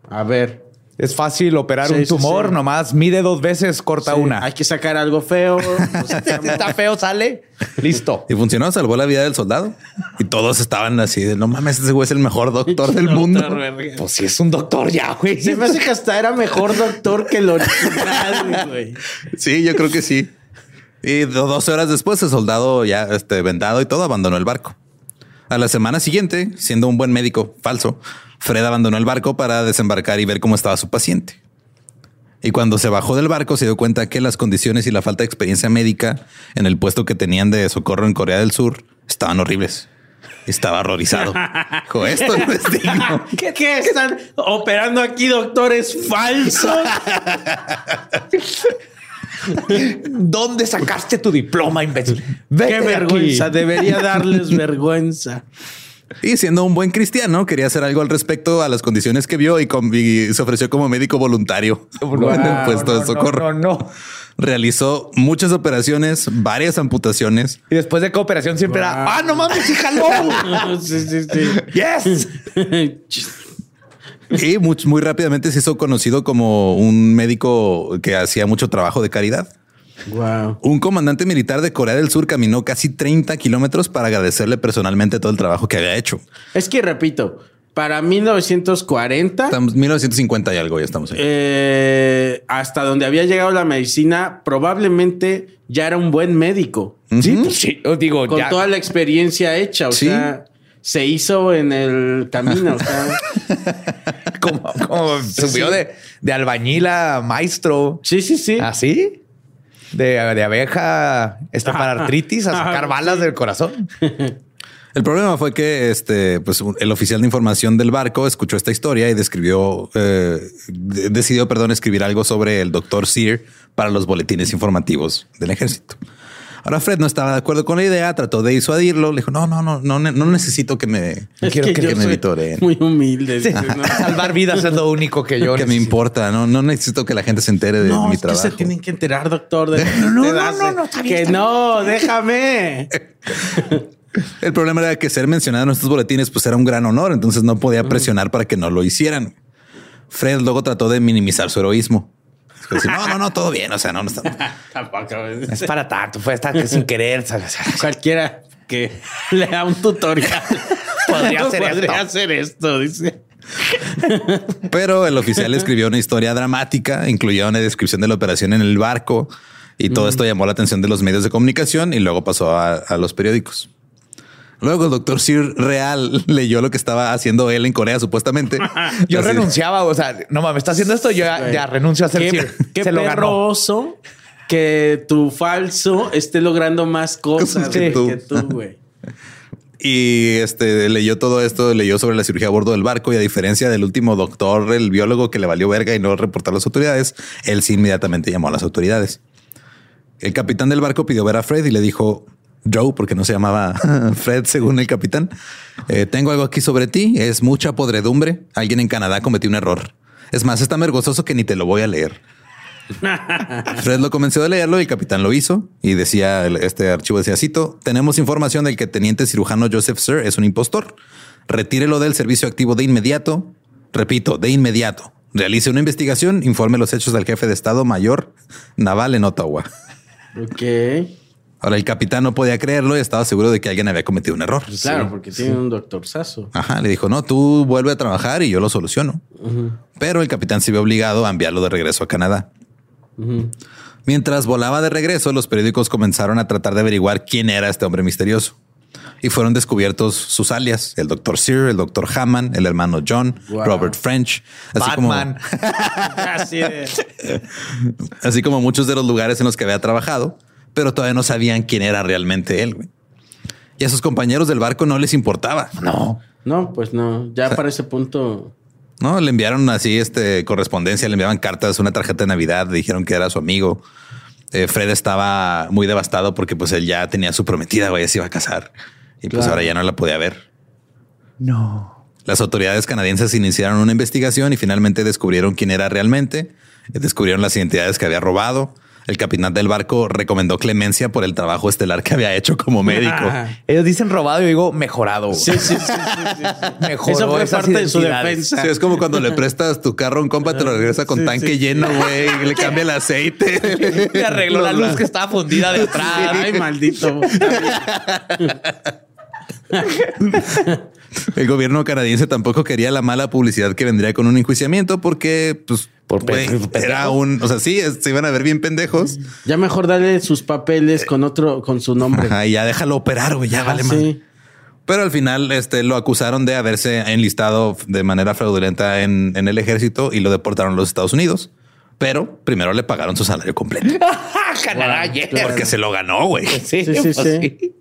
A ver. es fácil operar Sí, un sí, tumor, sí. nomás mide dos veces, corta sí, una. Hay que sacar algo feo. Está feo, sale. Listo. Y funcionó, salvó la vida del soldado. Y todos estaban así de no mames, ese güey es el mejor doctor del mundo. Pues si es un doctor ya, güey. Se me hace que hasta era mejor doctor que el original, güey. Sí, yo creo que sí. Y do- 12 horas después, el soldado ya este, vendado y todo abandonó el barco. A la semana siguiente, siendo un buen médico falso, Fred abandonó el barco para desembarcar y ver cómo estaba su paciente. Y cuando se bajó del barco, se dio cuenta que las condiciones y la falta de experiencia médica en el puesto que tenían de socorro en Corea del Sur estaban horribles. Estaba horrorizado. Dijo, esto no es digno. ¿Qué, qué están operando aquí doctores falsos? ¿Dónde sacaste tu diploma, imbécil? Vete Qué vergüenza. aquí. Debería darles vergüenza. Y siendo un buen cristiano, quería hacer algo al respecto a las condiciones que vio y, se ofreció como médico voluntario en el puesto no, de socorro. No, no, no. Realizó muchas operaciones, varias amputaciones. Y después de cooperación siempre era, ah, no mames, sí jaló. sí, sí, sí. yes. Y muy, muy rápidamente se hizo conocido como un médico que hacía mucho trabajo de caridad. Wow. Un comandante militar de Corea del Sur caminó casi 30 kilómetros para agradecerle personalmente todo el trabajo que había hecho. Es que repito, para 1940, Estamos 1950 y algo, ya estamos ahí. eh, hasta donde había llegado la medicina, probablemente ya era un buen médico. Sí, pues sí. Os digo, Con ya. toda la experiencia hecha. O Sí. sea, se hizo en el camino. O sea, como, como subió de, de albañil a maestro. sí, sí, sí. ¿Así? De, de abeja, esta para artritis, a sacar Ajá, balas del corazón. El problema fue que este, pues, un- el oficial de información del barco escuchó esta historia y describió, eh, de- decidió, perdón, escribir algo sobre el doctor Sear para los boletines informativos del ejército. Ahora Fred no estaba de acuerdo con la idea, trató de disuadirlo, le dijo, no, no, no, no, no necesito que me, Es quiero que, yo me soy vitoreen. Muy humilde. dice, ¿no? Salvar vidas es lo único que yo que me importa, no, no necesito que la gente se entere de No, mi es que trabajo. se tienen que enterar, doctor. De no, no, no, no, está bien, Que no, déjame. El problema era que ser mencionado en estos boletines pues era un gran honor, entonces no podía presionar para que no lo hicieran. Fred luego trató de minimizar su heroísmo. Así, no, no, no, todo bien, o sea, no, no está... Tampoco. Es para tanto, fue hasta que sin querer. ¿sabes? Cualquiera que lea un tutorial Podría hacer podría esto. hacer esto, dice. Pero el oficial escribió una historia dramática, incluía una descripción de la operación en el barco y todo esto llamó la atención de los medios de comunicación y luego pasó a, a los periódicos. Luego el doctor Sir Real leyó lo que estaba haciendo él en Corea, supuestamente. Yo Así- renunciaba, o sea, no mames, está haciendo esto, yo ya, ya renuncio a ser Qué, Sir. qué Se perroso que tu falso esté logrando más cosas Que tú. que tú, güey. Y este leyó todo esto, leyó sobre la cirugía a bordo del barco y a diferencia del último doctor, el biólogo que le valió verga y no reportar a las autoridades, él sí inmediatamente llamó a las autoridades. El capitán del barco pidió ver a Fred y le dijo, Joe, porque no se llamaba Fred según el capitán, "eh, tengo algo aquí sobre ti, es mucha podredumbre, alguien en Canadá cometió un error. Es más, es tan vergonzoso que ni te lo voy a leer. Fred lo convenció de leerlo y el capitán lo hizo y decía este archivo decía cito tenemos información del que teniente cirujano Joseph Sir es un impostor. Retírelo del servicio activo de inmediato. Repito, de inmediato. Realice una investigación, informe los hechos al jefe de Estado Mayor Naval en Ottawa. Ok. Ahora el capitán no podía creerlo y estaba seguro de que alguien había cometido un error. Claro, porque tiene un doctor Sasso. Ajá, le dijo, no, tú vuelve a trabajar y yo lo soluciono. Pero el capitán se vio obligado a enviarlo de regreso a Canadá. Mientras volaba de regreso, los periódicos comenzaron a tratar de averiguar quién era este hombre misterioso. y fueron descubiertos sus alias, el Dr. Sear, el Dr. Hammond, el hermano John, Wow. Robert French, así como, Batman. Así de- así como muchos de los lugares en los que había trabajado, pero todavía no sabían quién era realmente él. güey. Y a sus compañeros del barco no les importaba. No. No, pues no. Ya para ese punto. No, le enviaron así este correspondencia, le enviaban cartas, una tarjeta de Navidad, le dijeron que era su amigo. Eh, Fred estaba muy devastado porque pues él ya tenía su prometida, güey, se iba a casar y pues ahora ya no la podía ver. No. Las autoridades canadienses iniciaron una investigación y finalmente descubrieron quién era realmente. Eh, Descubrieron las identidades que había robado. El capitán del barco recomendó clemencia por el trabajo estelar que había hecho como médico. Ellos dicen robado, yo digo mejorado. Sí, sí, sí, sí, sí, sí. Mejoró Eso fue esas parte de su defensa. Sí, es como cuando le prestas tu carro a un compa, te lo regresa con Sí, tanque sí. lleno, güey, le cambia el aceite. Le arregló la luz que estaba fundida de atrás. Ay, maldito. El gobierno canadiense tampoco quería la mala publicidad que vendría con un enjuiciamiento porque, pues, Por pendejos. era un, o sea, sí, es- se iban a ver bien pendejos. Ya mejor dale sus papeles con otro, con su nombre. Ajá, y ya déjalo operar, güey, ya Ah, vale sí. más. Pero al final, este, lo acusaron de haberse enlistado de manera fraudulenta en, en el ejército y lo deportaron a los Estados Unidos. Pero primero le pagaron su salario completo Canadá, yes. porque se lo ganó, güey. Sí, Sí, sí, pues sí.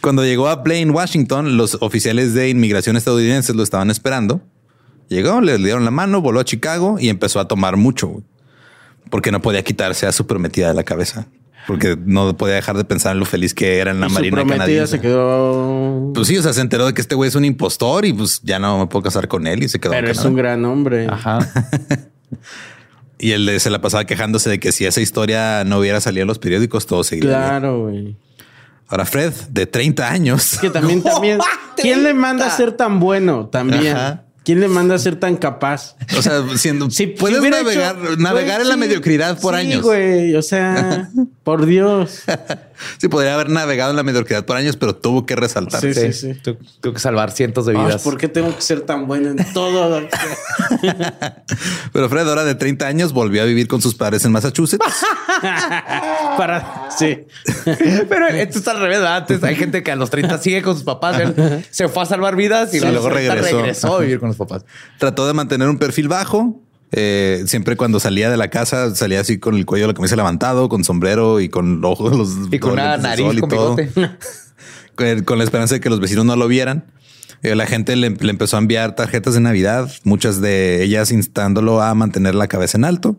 Cuando llegó a Blaine, Washington, los oficiales de inmigración estadounidenses lo estaban esperando. Llegó, le dieron la mano, voló a Chicago y empezó a tomar mucho, porque no podía quitarse a su prometida de la cabeza, porque no podía dejar de pensar en lo feliz que era en la Y su marina prometida canadiense. se quedó. Pues sí, o sea, se enteró de que este güey es un impostor y pues ya no me puedo casar con él y se quedó. en pero es un gran hombre. Ajá. Y él se la pasaba quejándose de que si esa historia no hubiera salido en los periódicos, todo seguiría. Claro, güey. Ahora Fred, de 30 años. Que también, también. ¿Quién le manda a ser tan bueno? También. Ajá. ¿Quién le manda a ser tan capaz? O sea, siendo Si puedes navegar, hecho- navegar güey, en la sí. mediocridad por Sí, años. güey. O sea, por Dios. Sí, podría haber navegado en la mediocridad por años, pero tuvo que resaltar. Sí, sí, Sí, tu- Tuvo que salvar cientos de Ay, vidas. ¿Por qué tengo que ser tan bueno en todo? Pero Fred, ahora de 30 años, volvió a vivir con sus padres en Massachusetts. Para. Sí. Pero esto está al revés. Antes hay gente que a los 30 sigue con sus papás. Él se fue a salvar vidas y Sí, luego regresó. regresó a vivir con los papás. Trató de mantener un perfil bajo. Eh, siempre cuando salía de la casa, salía así con el cuello de la camisa levantado, con sombrero y con los ojos, los Y con una nariz y con bigote. con, con la esperanza de que los vecinos no lo vieran. Eh, la gente le, le empezó a enviar tarjetas de Navidad, muchas de ellas instándolo a mantener la cabeza en alto.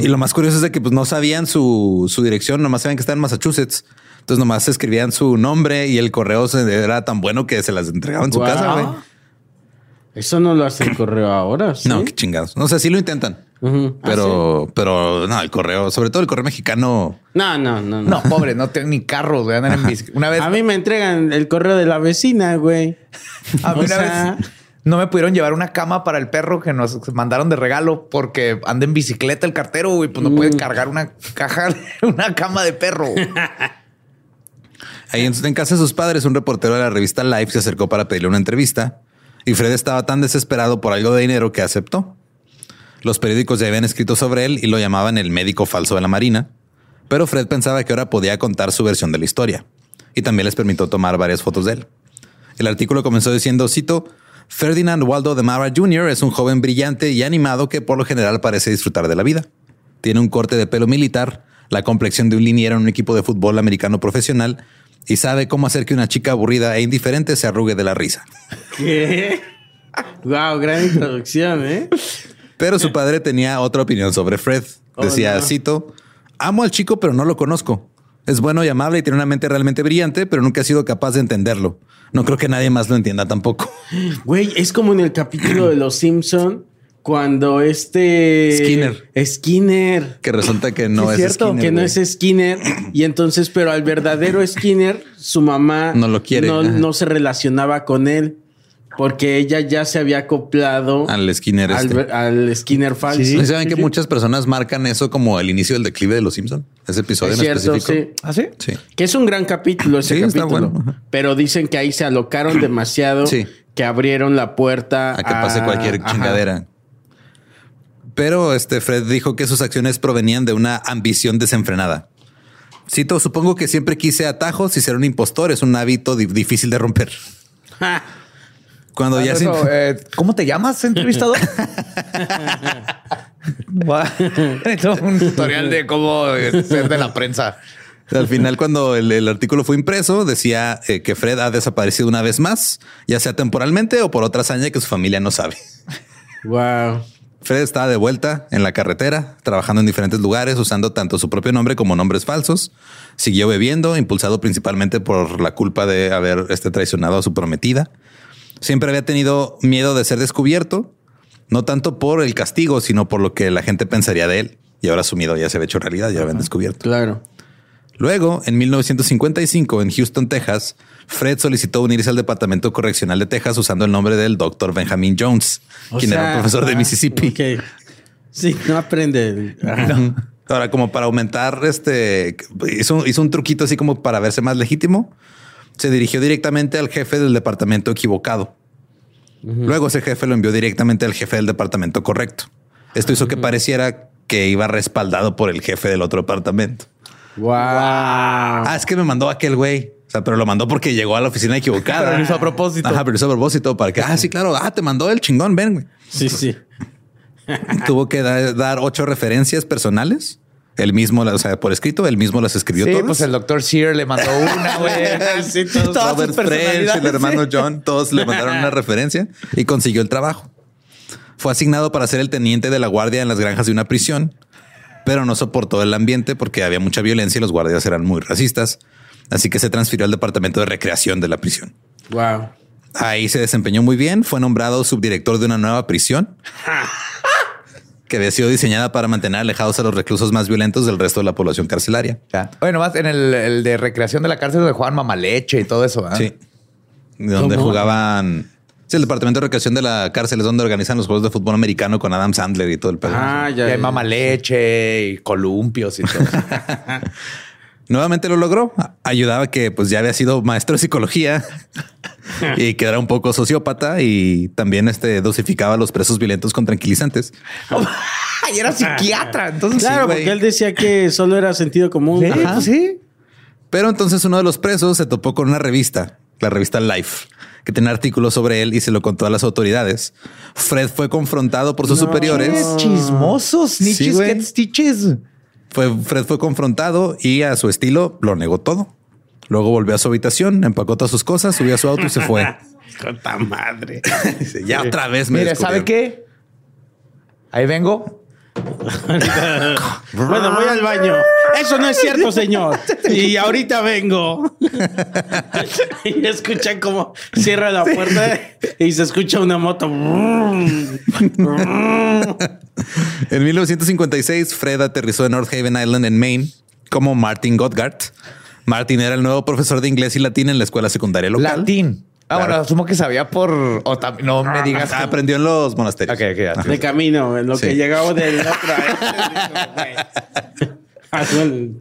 Y lo más curioso es de que pues, no sabían su, su dirección, nomás sabían que está en Massachusetts. Entonces nomás escribían su nombre y el correo se- era tan bueno que se las entregaba en su casa, güey. Eso no lo hace el correo ahora. ¿sí? No, qué chingados. No sé, sí lo intentan. Ah, Pero, pero no, el correo, sobre todo el correo mexicano. No, no, no. No, pobre, no tengo ni carros, güey. Andan en bici. Una vez, A mí me entregan el correo de la vecina, güey. a mí o una sea- vez no me pudieron llevar una cama para el perro que nos mandaron de regalo porque anda en bicicleta el cartero y pues no puede cargar una caja, una cama de perro. Ahí en, en casa de sus padres, un reportero de la revista Life se acercó para pedirle una entrevista y Fred estaba tan desesperado por algo de dinero que aceptó. Los periódicos ya habían escrito sobre él y lo llamaban el médico falso de la Marina, pero Fred pensaba que ahora podía contar su versión de la historia y también les permitió tomar varias fotos de él. El artículo comenzó diciendo, cito, Ferdinand Waldo de Mara Jr. es un joven brillante y animado que por lo general parece disfrutar de la vida. Tiene un corte de pelo militar, la complexión de un liniero en un equipo de fútbol americano profesional y sabe cómo hacer que una chica aburrida e indiferente se arrugue de la risa. ¿Qué? Wow, gran introducción, ¿eh? Pero su padre tenía otra opinión sobre Fred. Oh, Decía, no. cito, amo al chico pero no lo conozco. Es bueno y amable y tiene una mente realmente brillante, pero nunca he sido capaz de entenderlo. No creo que nadie más lo entienda tampoco. Güey, es como en el capítulo de Los Simpson cuando este Skinner. Skinner. Que resulta que no Sí, es, cierto Skinner, que no güey. es Skinner y entonces pero al verdadero Skinner su mamá No lo quiere, no, se relacionaba con él porque ella ya se había acoplado Al Skinner al, este. al Skinner falso ¿Y saben que muchas personas marcan eso como el inicio del declive de los Simpson? Ese episodio es en cierto específico. sí ¿Ah, sí? Sí. que es un gran capítulo ese Sí, está capítulo bueno, pero dicen que ahí se alocaron demasiado Sí. que abrieron la puerta A que pase cualquier ajá. Pero este Fred dijo que sus acciones provenían de una ambición desenfrenada. Cito, supongo que siempre quise atajos y ser un impostor es un hábito di- difícil de romper. Cuando ya se... Eh, ¿Cómo te llamas, entrevistador? Un tutorial de cómo eh, ser de la prensa. Al final, cuando el, el artículo fue impreso, decía eh, que Fred ha desaparecido una vez más, ya sea temporalmente o por otra hazaña que su familia no sabe. Wow. Fred estaba de vuelta en la carretera, trabajando en diferentes lugares, usando tanto su propio nombre como nombres falsos. Siguió bebiendo, impulsado principalmente por la culpa de haber este, traicionado a su prometida. Siempre había tenido miedo de ser descubierto, no tanto por el castigo, sino por lo que la gente pensaría de él. Y ahora su miedo ya se había hecho realidad, ya lo habían descubierto. Claro. Luego, en 1955, en Houston, Texas, Fred solicitó unirse al Departamento Correccional de Texas usando el nombre del Dr. Benjamin Jones, O quien era un profesor de ah, Mississippi. ok. Sí, no aprende. Ahora, como para aumentar este, hizo, hizo un truquito así como para verse más legítimo. Se dirigió directamente al jefe del departamento equivocado. Luego ese jefe lo envió directamente al jefe del departamento correcto. Esto hizo que pareciera que iba respaldado por el jefe del otro departamento. Wow. Ah, es que me mandó aquel güey. O sea, pero lo mandó porque llegó a la oficina equivocada. Pero lo hizo a propósito. Ajá, pero lo hizo a propósito para que, ah, sí, claro. Ah, te mandó el chingón, ven, güey. Sí, sí. Tuvo que da- dar ocho referencias personales. Él mismo, o sea, por escrito, él mismo las escribió Sí, todas. pues el doctor Sear le mandó una, güey. Sí, todos- Robert French, el hermano sí. John, todos le mandaron una referencia y consiguió el trabajo. Fue asignado para ser el teniente de la guardia en las granjas de una prisión, pero no soportó el ambiente porque había mucha violencia y los guardias eran muy racistas. Así que se transfirió al departamento de recreación de la prisión. Wow. Ahí se desempeñó muy bien. Fue nombrado subdirector de una nueva prisión que había sido diseñada para mantener alejados a los reclusos más violentos del resto de la población carcelaria. Ya. Oye, nomás en el, el de recreación de la cárcel donde jugaban mamaleche y todo eso. ¿ah? Sí. Donde ¿Cómo? jugaban. Sí, el departamento de recreación de la cárcel es donde organizan los juegos de fútbol americano con Adam Sandler y todo el pedo. Ah, Y ya. hay ya. mamaleche y columpios y todo. Nuevamente lo logró. Ayudaba que pues ya había sido maestro de psicología y que era un poco sociópata y también este dosificaba a los presos violentos con tranquilizantes. y era psiquiatra. Entonces, Claro, sí, porque él decía que solo era sentido común. Sí, Ajá. pues sí. Pero entonces uno de los presos se topó con una revista, la revista Life, que tenía artículos sobre él y se lo contó a las autoridades. Fred fue confrontado por sus superiores. Qué chismosos, Sí, güey. get stitches. Fue, Fred fue confrontado y a su estilo lo negó todo. Luego volvió a su habitación, empacó todas sus cosas, subió a su auto y se fue. Cota madre. Dice, ya otra vez me Mire, ¿sabe descubrieron". qué? Ahí vengo. bueno, voy al baño. Eso no es cierto, señor. Y ahorita vengo. y escuchan como cierra la puerta y se escucha una moto. En 1956, Fred aterrizó en North Haven Island, en Maine, como Martin Godgard. Martin era el nuevo profesor de inglés y latín en la escuela secundaria local. Latín. Ah, Claro. bueno, asumo que sabía por. O tam- no me digas. Ah, que- Aprendió en los monasterios. Ok, ok, ya. de camino, en lo Sí. que llegaba del otro.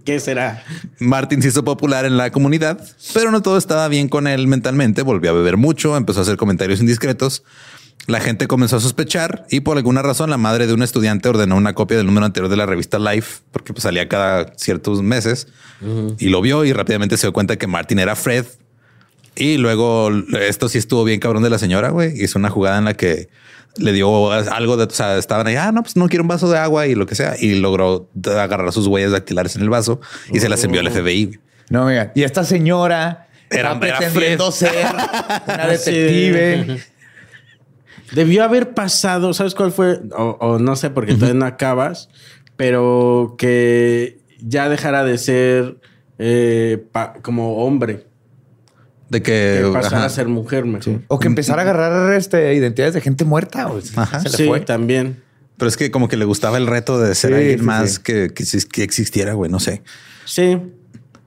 ¿Qué será? Martin se hizo popular en la comunidad, pero no todo estaba bien con él mentalmente. Volvió a beber mucho, empezó a hacer comentarios indiscretos. La gente comenzó a sospechar y por alguna razón la madre de un estudiante ordenó una copia del número anterior de la revista Life, porque pues, salía cada ciertos meses y lo vio y rápidamente se dio cuenta que Martin era Fred. Y luego esto sí estuvo bien cabrón de la señora, güey. Hizo una jugada en la que le dio algo de, o sea, estaban ahí, ah, no, pues no quiero un vaso de agua y lo que sea. Y logró agarrar sus huellas dactilares en el vaso y se las envió al FBI. güey. No, mira. Y esta señora Era- pretendiendo ser una detective. Debió haber pasado, ¿sabes cuál fue? O, o no sé, porque todavía no acabas, pero que ya dejara de ser eh, pa- como hombre, De que, que pasara ajá. a ser mujer mejor. O que empezara a agarrar este, identidades de gente muerta. o se- Ajá. se le Sí, fue. también. pero es que como que le gustaba el reto de ser Sí, alguien sí, más sí. Que, que, existiera, güey, no sé. Sí.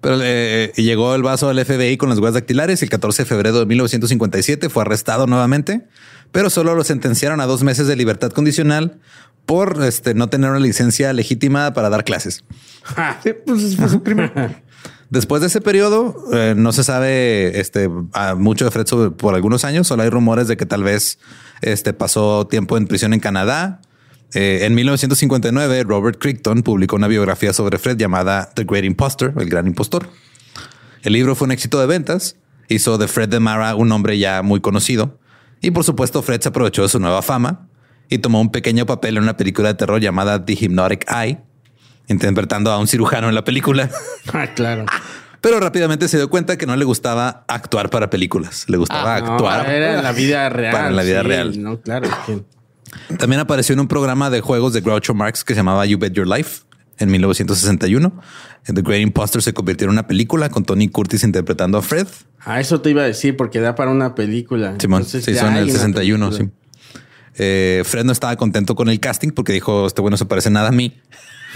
Pero eh, llegó el vaso al FBI con las huellas dactilares y el 14 de febrero de 1957 fue arrestado nuevamente, pero solo lo sentenciaron a dos meses de libertad condicional por este, no tener una licencia legítima para dar clases. Sí, pues crimen. Después de ese periodo, eh, no se sabe este, a mucho de Fred por algunos años. Solo hay rumores de que tal vez este, pasó tiempo en prisión en Canadá. Eh, en 1959, Robert Crichton publicó una biografía sobre Fred llamada The Great Imposter, el gran impostor. El libro fue un éxito de ventas, hizo de Fred de Mara un hombre ya muy conocido, y por supuesto Fred se aprovechó de su nueva fama y tomó un pequeño papel en una película de terror llamada The Hypnotic Eye, interpretando a un cirujano en la película. Ah, claro. Pero rápidamente se dio cuenta que no le gustaba actuar para películas, le gustaba Ah, No, actuar era en la vida real. para la vida sí, real. No, claro. que- También apareció en un programa de juegos de Groucho Marx que se llamaba You Bet Your Life en 1961. The Great Imposter se convirtió en una película con Tony Curtis interpretando a Fred. Ah, eso te iba a decir porque da para una película. Simón Entonces, se hizo en el una 61. Sí. Eh, Fred no estaba contento con el casting porque dijo: Este güey no se parece nada a mí.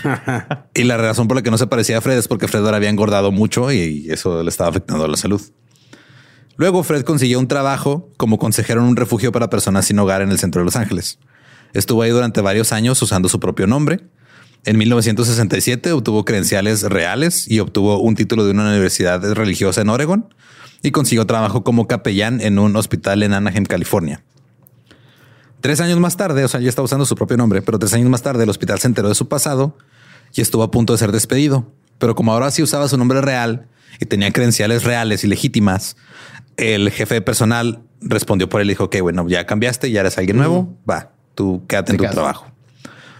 y la razón por la que no se parecía a Fred es porque Fred ahora había engordado mucho y eso le estaba afectando a la salud. Luego Fred consiguió un trabajo como consejero en un refugio para personas sin hogar en el centro de Los Ángeles. Estuvo ahí durante varios años usando su propio nombre. En 1967 obtuvo credenciales reales y obtuvo un título de una universidad religiosa en Oregon y consiguió trabajo como capellán en un hospital en Anaheim, California. Tres años más tarde, o sea, ya estaba usando su propio nombre, pero tres años más tarde el hospital se enteró de su pasado y estuvo a punto de ser despedido. Pero como ahora sí usaba su nombre real y tenía credenciales reales y legítimas, el jefe de personal respondió por él y dijo, ok, bueno, ya cambiaste, ya eres alguien nuevo, va, tú quédate en tu trabajo.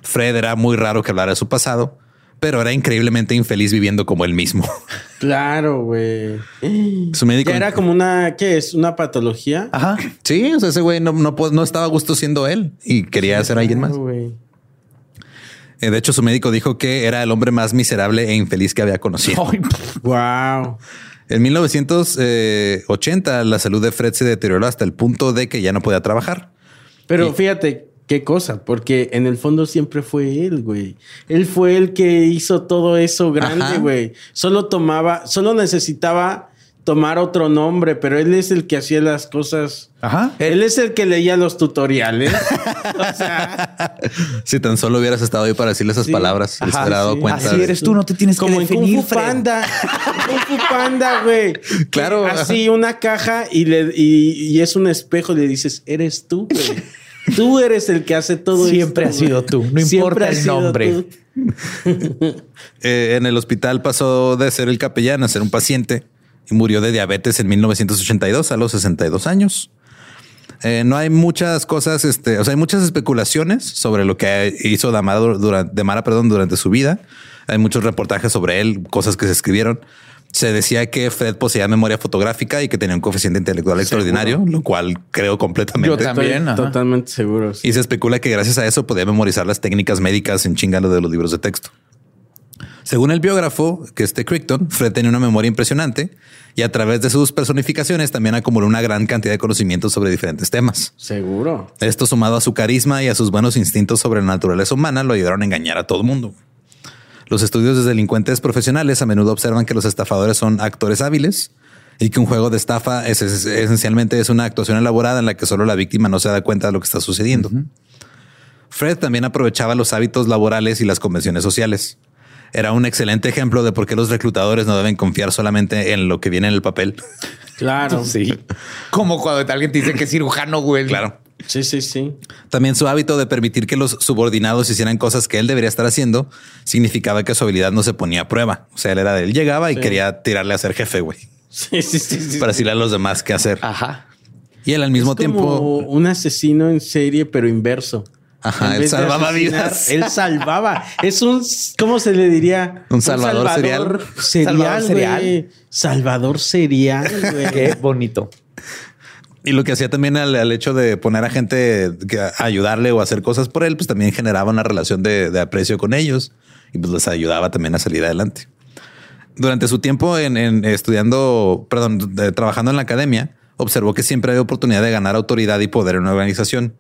Fred era muy raro que hablara de su pasado, pero era increíblemente infeliz viviendo como él mismo. Claro, güey. Su médico Ya era como una, ¿qué es? ¿Una patología? Ajá. Sí, o sea, ese güey no, no, estaba a gusto siendo él y quería ser alguien más. Eh, De hecho, su médico dijo que era el hombre más miserable e infeliz que había conocido. Wow. En 1980, la salud de Fred se deterioró hasta el punto de que ya no podía trabajar. Pero Y- fíjate qué cosa, porque en el fondo siempre fue él, güey. Él fue el que hizo todo eso grande, Ajá. güey. Solo tomaba, solo necesitaba tomar otro nombre, pero él es el que hacía las cosas. Ajá. Él es el que leía los tutoriales. o sea, Si tan solo hubieras estado ahí para decirle esas Sí. palabras, hubiera dado sí. cuenta. Así de- eres tú, no te tienes como que en Kung definir, Fu Fred. Panda. Kung Fu Panda, güey. Claro. Así una caja y, le, y, y es un espejo y le dices, eres tú, güey. Tú eres el que hace todo Siempre esto, has sido tú, no importa el nombre. Eh, en el hospital pasó de ser el capellán a ser un paciente y murió de diabetes en 1982 a los 62 años. Eh, no hay muchas cosas, este, o sea, hay muchas especulaciones sobre lo que hizo Damara durante, Damara, perdón, durante su vida. Hay muchos reportajes sobre él, cosas que se escribieron. Se decía que Fred poseía memoria fotográfica y que tenía un coeficiente intelectual extraordinario, lo cual creo completamente. Yo también. Estoy totalmente seguro. sí. Y se especula que gracias a eso podía memorizar las técnicas médicas en chingalo de los libros de texto. Según el biógrafo, que este Crichton, Fred tenía una memoria impresionante y a través de sus personificaciones también acumuló una gran cantidad de conocimientos sobre diferentes temas. Seguro. Esto sumado a su carisma y a sus buenos instintos sobre la naturaleza humana lo ayudaron a engañar a todo el mundo. Los estudios de delincuentes profesionales a menudo observan que los estafadores son actores hábiles y que un juego de estafa es, es- esencialmente es una actuación elaborada en la que solo la víctima no se da cuenta de lo que está sucediendo. Fred también aprovechaba los hábitos laborales y las convenciones sociales. Era un excelente ejemplo de por qué los reclutadores no deben confiar solamente en lo que viene en el papel. Claro. Sí. Como cuando alguien te dice que es cirujano, güey. Claro. Sí, sí, sí. También su hábito de permitir que los subordinados hicieran cosas que él debería estar haciendo significaba que su habilidad no se ponía a prueba. O sea, él era de él llegaba y Sí. quería tirarle a ser jefe, güey, Sí, sí, sí. sí. para decirle a los demás qué hacer. Ajá. Y él al mismo Es como tiempo, un asesino en serie, pero inverso. Ajá, En él salvaba asesinar, vidas. Él salvaba. Es un, ¿cómo se le diría? Un salvador Serial, Salvador serial. güey. Salvador serial, güey. Qué bonito. Y lo que hacía también al, al hecho de poner a gente que a ayudarle o hacer cosas por él, pues también generaba una relación de, de aprecio con ellos y pues les ayudaba también a salir adelante. Durante su tiempo en, en estudiando, perdón, de- trabajando en la academia, observó que siempre había oportunidad de ganar autoridad y poder en una organización.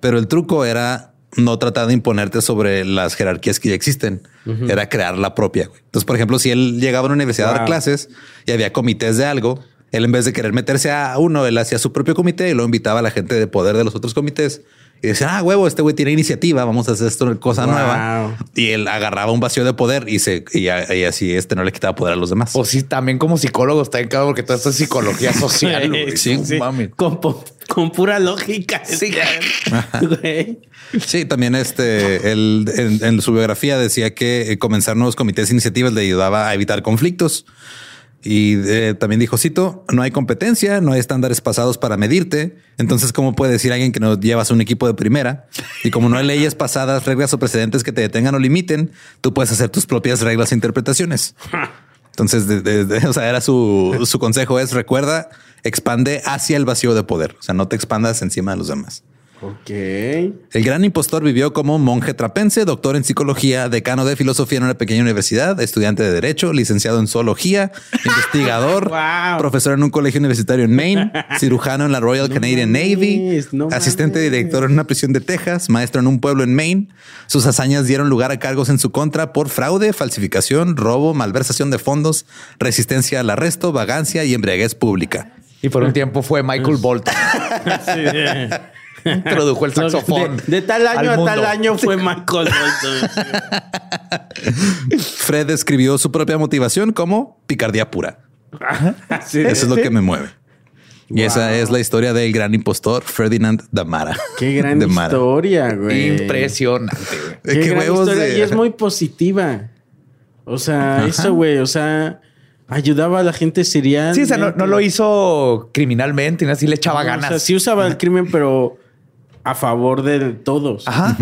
Pero el truco era no tratar de imponerte sobre las jerarquías que ya existen. Era crear la propia. Entonces, por ejemplo, si él llegaba a una universidad a dar clases y había comités de algo, él en vez de querer meterse a uno, él hacía su propio comité y lo invitaba a la gente de poder de los otros comités. Y decía, ah, huevo, este güey tiene iniciativa, vamos a hacer esto, cosa Wow. nueva. Y él agarraba un vacío de poder y se y, y así este no le quitaba poder a los demás. O sí, también como psicólogo está en porque todo esto es psicología social. güey. Sí, No mames. Como, con pura lógica. Sí. Güey. Sí, también este, él, en, en su biografía decía que eh, comenzar nuevos comités e iniciativas le ayudaba a evitar conflictos. Y eh, también dijo, cito, no hay competencia, no hay estándares pasados para medirte. Entonces, ¿cómo puede decir alguien que no llevas un equipo de primera? Y como no hay leyes pasadas, reglas o precedentes que te detengan o limiten, tú puedes hacer tus propias reglas e interpretaciones. Entonces, o sea, era su, su consejo es recuerda, expande hacia el vacío de poder. O sea, no te expandas encima de los demás. Ok. El gran impostor vivió como monje trapense, doctor en psicología, decano de filosofía en una pequeña universidad, estudiante de derecho, licenciado en zoología, investigador, Wow. profesor en un colegio universitario en Maine, cirujano en la Royal Canadian Navy, no asistente mames. director en una prisión de Texas, maestro en un pueblo en Maine. Sus hazañas dieron lugar a cargos en su contra por fraude, falsificación, robo, malversación de fondos, resistencia al arresto, vagancia y embriaguez pública. Y por un tiempo fue Michael Bolton. Introdujo el saxofón. De, de tal año a tal año fue Michael Bolton. Fred describió su propia motivación como picardía pura. Sí. Eso es lo que me mueve. Y esa es la historia del gran impostor Ferdinand Damara. Qué gran historia, güey. Impresionante, güey. Qué, Qué gran historia. de- Y es muy positiva. O sea, eso, güey, o sea, ayudaba a la gente serial. Sí, o sea, no, no lo hizo criminalmente, ni así le echaba ganas. O sea, sí usaba el crimen, pero a favor de todos. Ajá.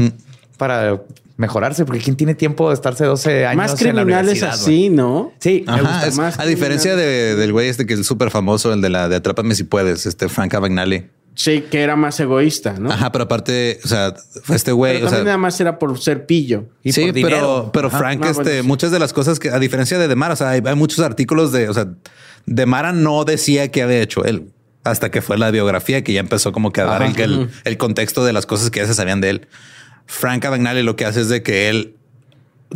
Para mejorarse, porque ¿quién tiene tiempo de estarse 12 años Más en la criminales así, ¿no? Sí, me Ajá, gusta. es- más a diferencia de- del güey este que es súper famoso, el de la de Atrápame si puedes, este Frank Abagnale. Sí, que era más egoísta, ¿no? Ajá, pero aparte, o sea, fue este güey, Pero o sea, también nada más era por ser pillo. Y sí, por pero, pero Ajá. Frank, este, bueno, sí. muchas de las cosas que, a diferencia de Demara, o sea, hay, hay muchos artículos de, o sea, Demara no decía que había hecho él hasta que fue la biografía que ya empezó como que a dar el, el- el contexto de las cosas que ya se sabían de él. Frank Abagnale lo que hace es de que él,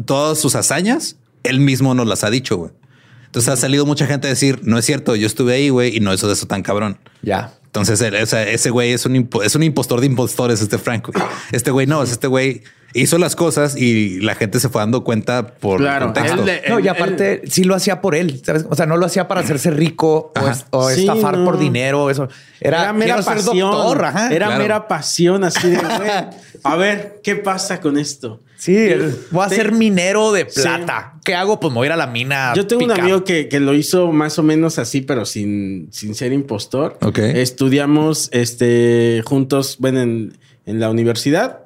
todas sus hazañas, él mismo nos las ha dicho, güey. Entonces ha salido mucha gente a decir, no es cierto, yo estuve ahí, güey, y no eso de eso tan cabrón. Ya. Entonces, él- o sea, ese güey es un, es un impostor de impostores, este Frank. güey. Este güey no, es este güey hizo las cosas y la gente se fue dando cuenta por Claro, contexto. No, y aparte sí lo hacía por él, ¿sabes? O sea, no lo hacía para hacerse rico o, es- o Sí, estafar no. por dinero. Eso era, Era mera pasión. doctor. Ajá. era claro. mera pasión así de, güey, a ver, ¿qué pasa con esto? Sí, el- voy a Te- ser minero de plata. ¿Qué hago? Pues me voy a ir a la mina. Yo tengo un amigo que, que lo hizo más o menos así, pero sin, sin ser impostor. Ok. Estudiamos este, juntos, bueno, en, en la universidad.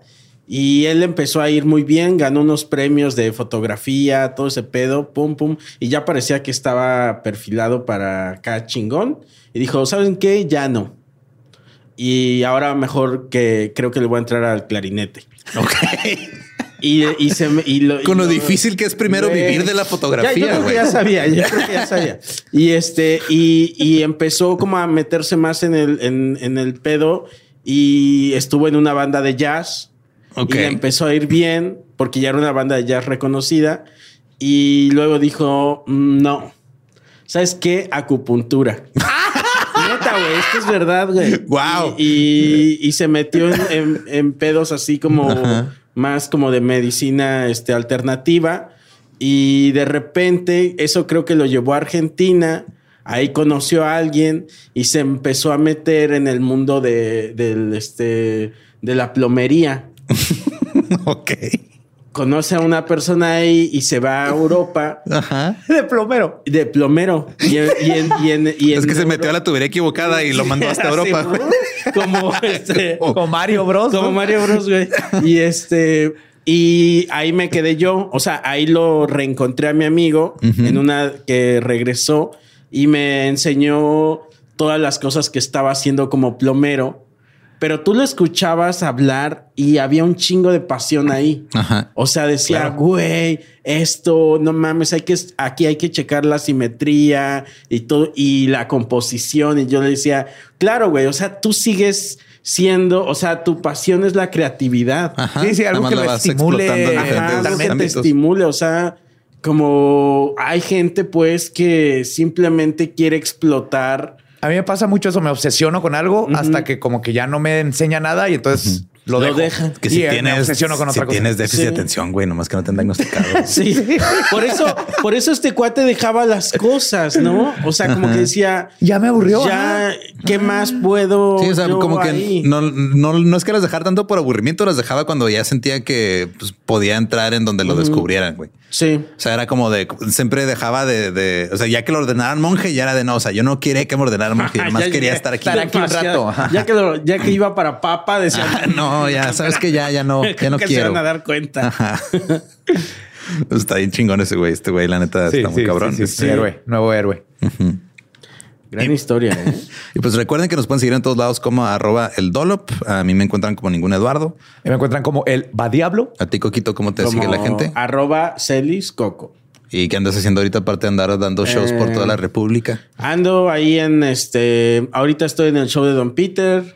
Y él empezó a ir muy bien, ganó unos premios de fotografía, todo ese pedo, pum, pum. Y ya parecía que estaba perfilado para acá chingón. Y dijo, ¿saben qué? Ya no. Y ahora mejor que creo que le voy a entrar al clarinete. Ok. Y, y se me- y lo, y Con lo difícil que es primero vivir de la Ya, yo fotografía, creo que ya sabía, yo creo que ya sabía. Y este, y, y empezó como a meterse más en el, en, en el pedo y estuvo en una banda de jazz. Ok. Y le empezó a ir bien porque ya era una banda jazz reconocida. Y luego dijo, "Mm, no. ¿Sabes qué? Acupuntura. Neta, güey, esto es verdad, güey. Guau. Y, y- y se metió en, en- en pedos así como más como de medicina este, alternativa. Y de repente, eso creo que lo llevó a Argentina. Ahí conoció a alguien y se empezó a meter en el mundo de, del, este, de la plomería. ok. Conoce a una persona ahí y se va a Europa Ajá. De plomero. de plomero. Y, en- y en- y en- y Es que se metió a la tubería equivocada y lo mandó hasta Europa. Sí, como este, Como Mario Bros. como ¿no? Mario Bros, güey. Y este, y ahí me quedé yo. O sea, ahí lo reencontré a mi amigo en una que regresó y me enseñó todas las cosas que estaba haciendo como plomero. Pero tú lo escuchabas hablar y había un chingo de pasión ahí. Ajá. O sea, decía, güey, esto, no mames, hay que, aquí hay que checar la simetría y todo, y la composición. Y yo le decía, claro, güey, o sea, tú sigues siendo, o sea, tu pasión es la creatividad. Ajá. Sí, sí, algo Nada que lo estimule. Ajá, algo que te estimule, o sea, como hay gente pues que simplemente quiere explotar. A mí me pasa mucho eso, me obsesiono con algo hasta que como que ya no me enseña nada y entonces lo, Lo dejo. dejan. Que si Y, eh, me tienes, obsesiono con si otra cosa. tienes déficit Sí. de atención, güey, nomás que no te han diagnosticado. Sí, por eso, por eso este cuate dejaba las cosas, ¿no? O sea, como que decía, Ya me aburrió. ya, ¿qué más puedo? Sí, o sea, yo como que no, no, no es que las dejara tanto por aburrimiento, las dejaba cuando ya sentía que pues, podía entrar en donde lo descubrieran, güey. Sí. O sea, era como de siempre dejaba de, de, o sea, ya que lo ordenaran monje, ya era de no, o sea, yo no quería que me ordenaran monje, yo nomás quería estar aquí. Estar aquí un rato. Ya que, lo- ya que iba para papa, decía, Ah, no, ya sabes que ya, ya no, ya no que quiero. se van a dar cuenta. Ajá. Está bien chingón ese güey. Este güey, la neta, Sí, está muy sí, cabrón. sí, sí. Héroe, nuevo héroe. Gran historia, ¿eh? Y pues recuerden que nos pueden seguir en todos lados como arroba el Dolop. A mí me encuentran como ningún Eduardo. Y me encuentran como el va diablo. A ti, Coquito, ¿cómo te sigue la gente? Arroba Celis Coco. ¿Y qué andas haciendo ahorita aparte de andar dando shows por Eh, toda la República? Ando ahí en este. Ahorita estoy en el show de Don Peter.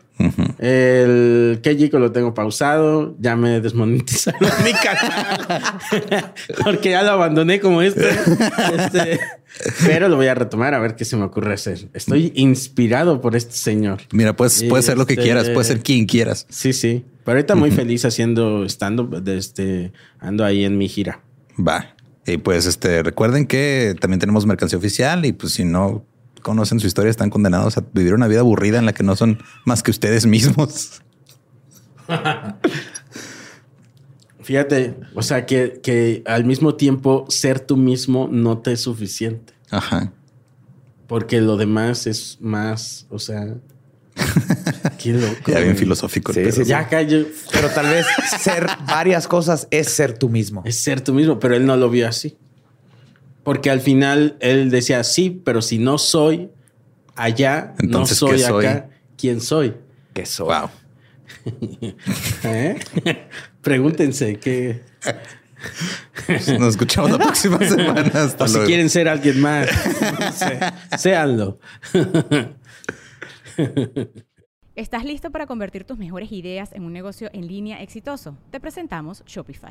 El Kejiko lo tengo pausado. Ya me desmonetizaron mi canal. Porque ya lo abandoné como este. Este, Pero lo voy a retomar a ver qué se me ocurre hacer. Estoy inspirado por este señor. Mira, pues Y puedes ser lo que este- quieras, puedes ser quien quieras. Sí, sí. Pero ahorita muy feliz haciendo stand-up. de este, ando ahí en mi gira. Va. Y pues este recuerden que también tenemos mercancía oficial y pues si no conocen su historia están condenados a vivir una vida aburrida en la que no son más que ustedes mismos. Fíjate, o sea que, que al mismo tiempo ser tú mismo no te es suficiente. Ajá. Porque lo demás es más, o sea. Qué loco. Ya bien filosófico. Sí, sí. Ya Pero tal vez ser varias cosas es ser tú mismo. es ser tú mismo, pero él no lo vio así. Porque al final él decía, sí, pero si no soy allá, Entonces, no ¿qué soy soy? acá, ¿quién soy? Que soy. Wow. ¿Eh? Pregúntense qué. Nos escuchamos la próxima semana. Hasta O si luego. quieren ser alguien más, sé- séanlo. ¿Estás listo para convertir tus mejores ideas en un negocio en línea exitoso? Te presentamos Shopify.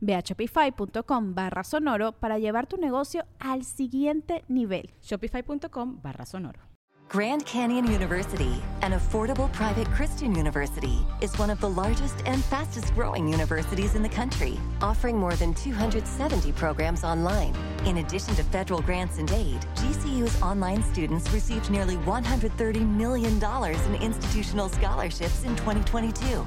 Ve a shopify.com barra sonoro para llevar tu negocio al siguiente nivel. Shopify.com barra sonoro. Grand Canyon University, an affordable private Christian university, is one of the largest and fastest growing universities in the country, offering more than 270 programs online. In addition to federal grants and aid, GCU's online students received nearly $130 million in institutional scholarships in 2022.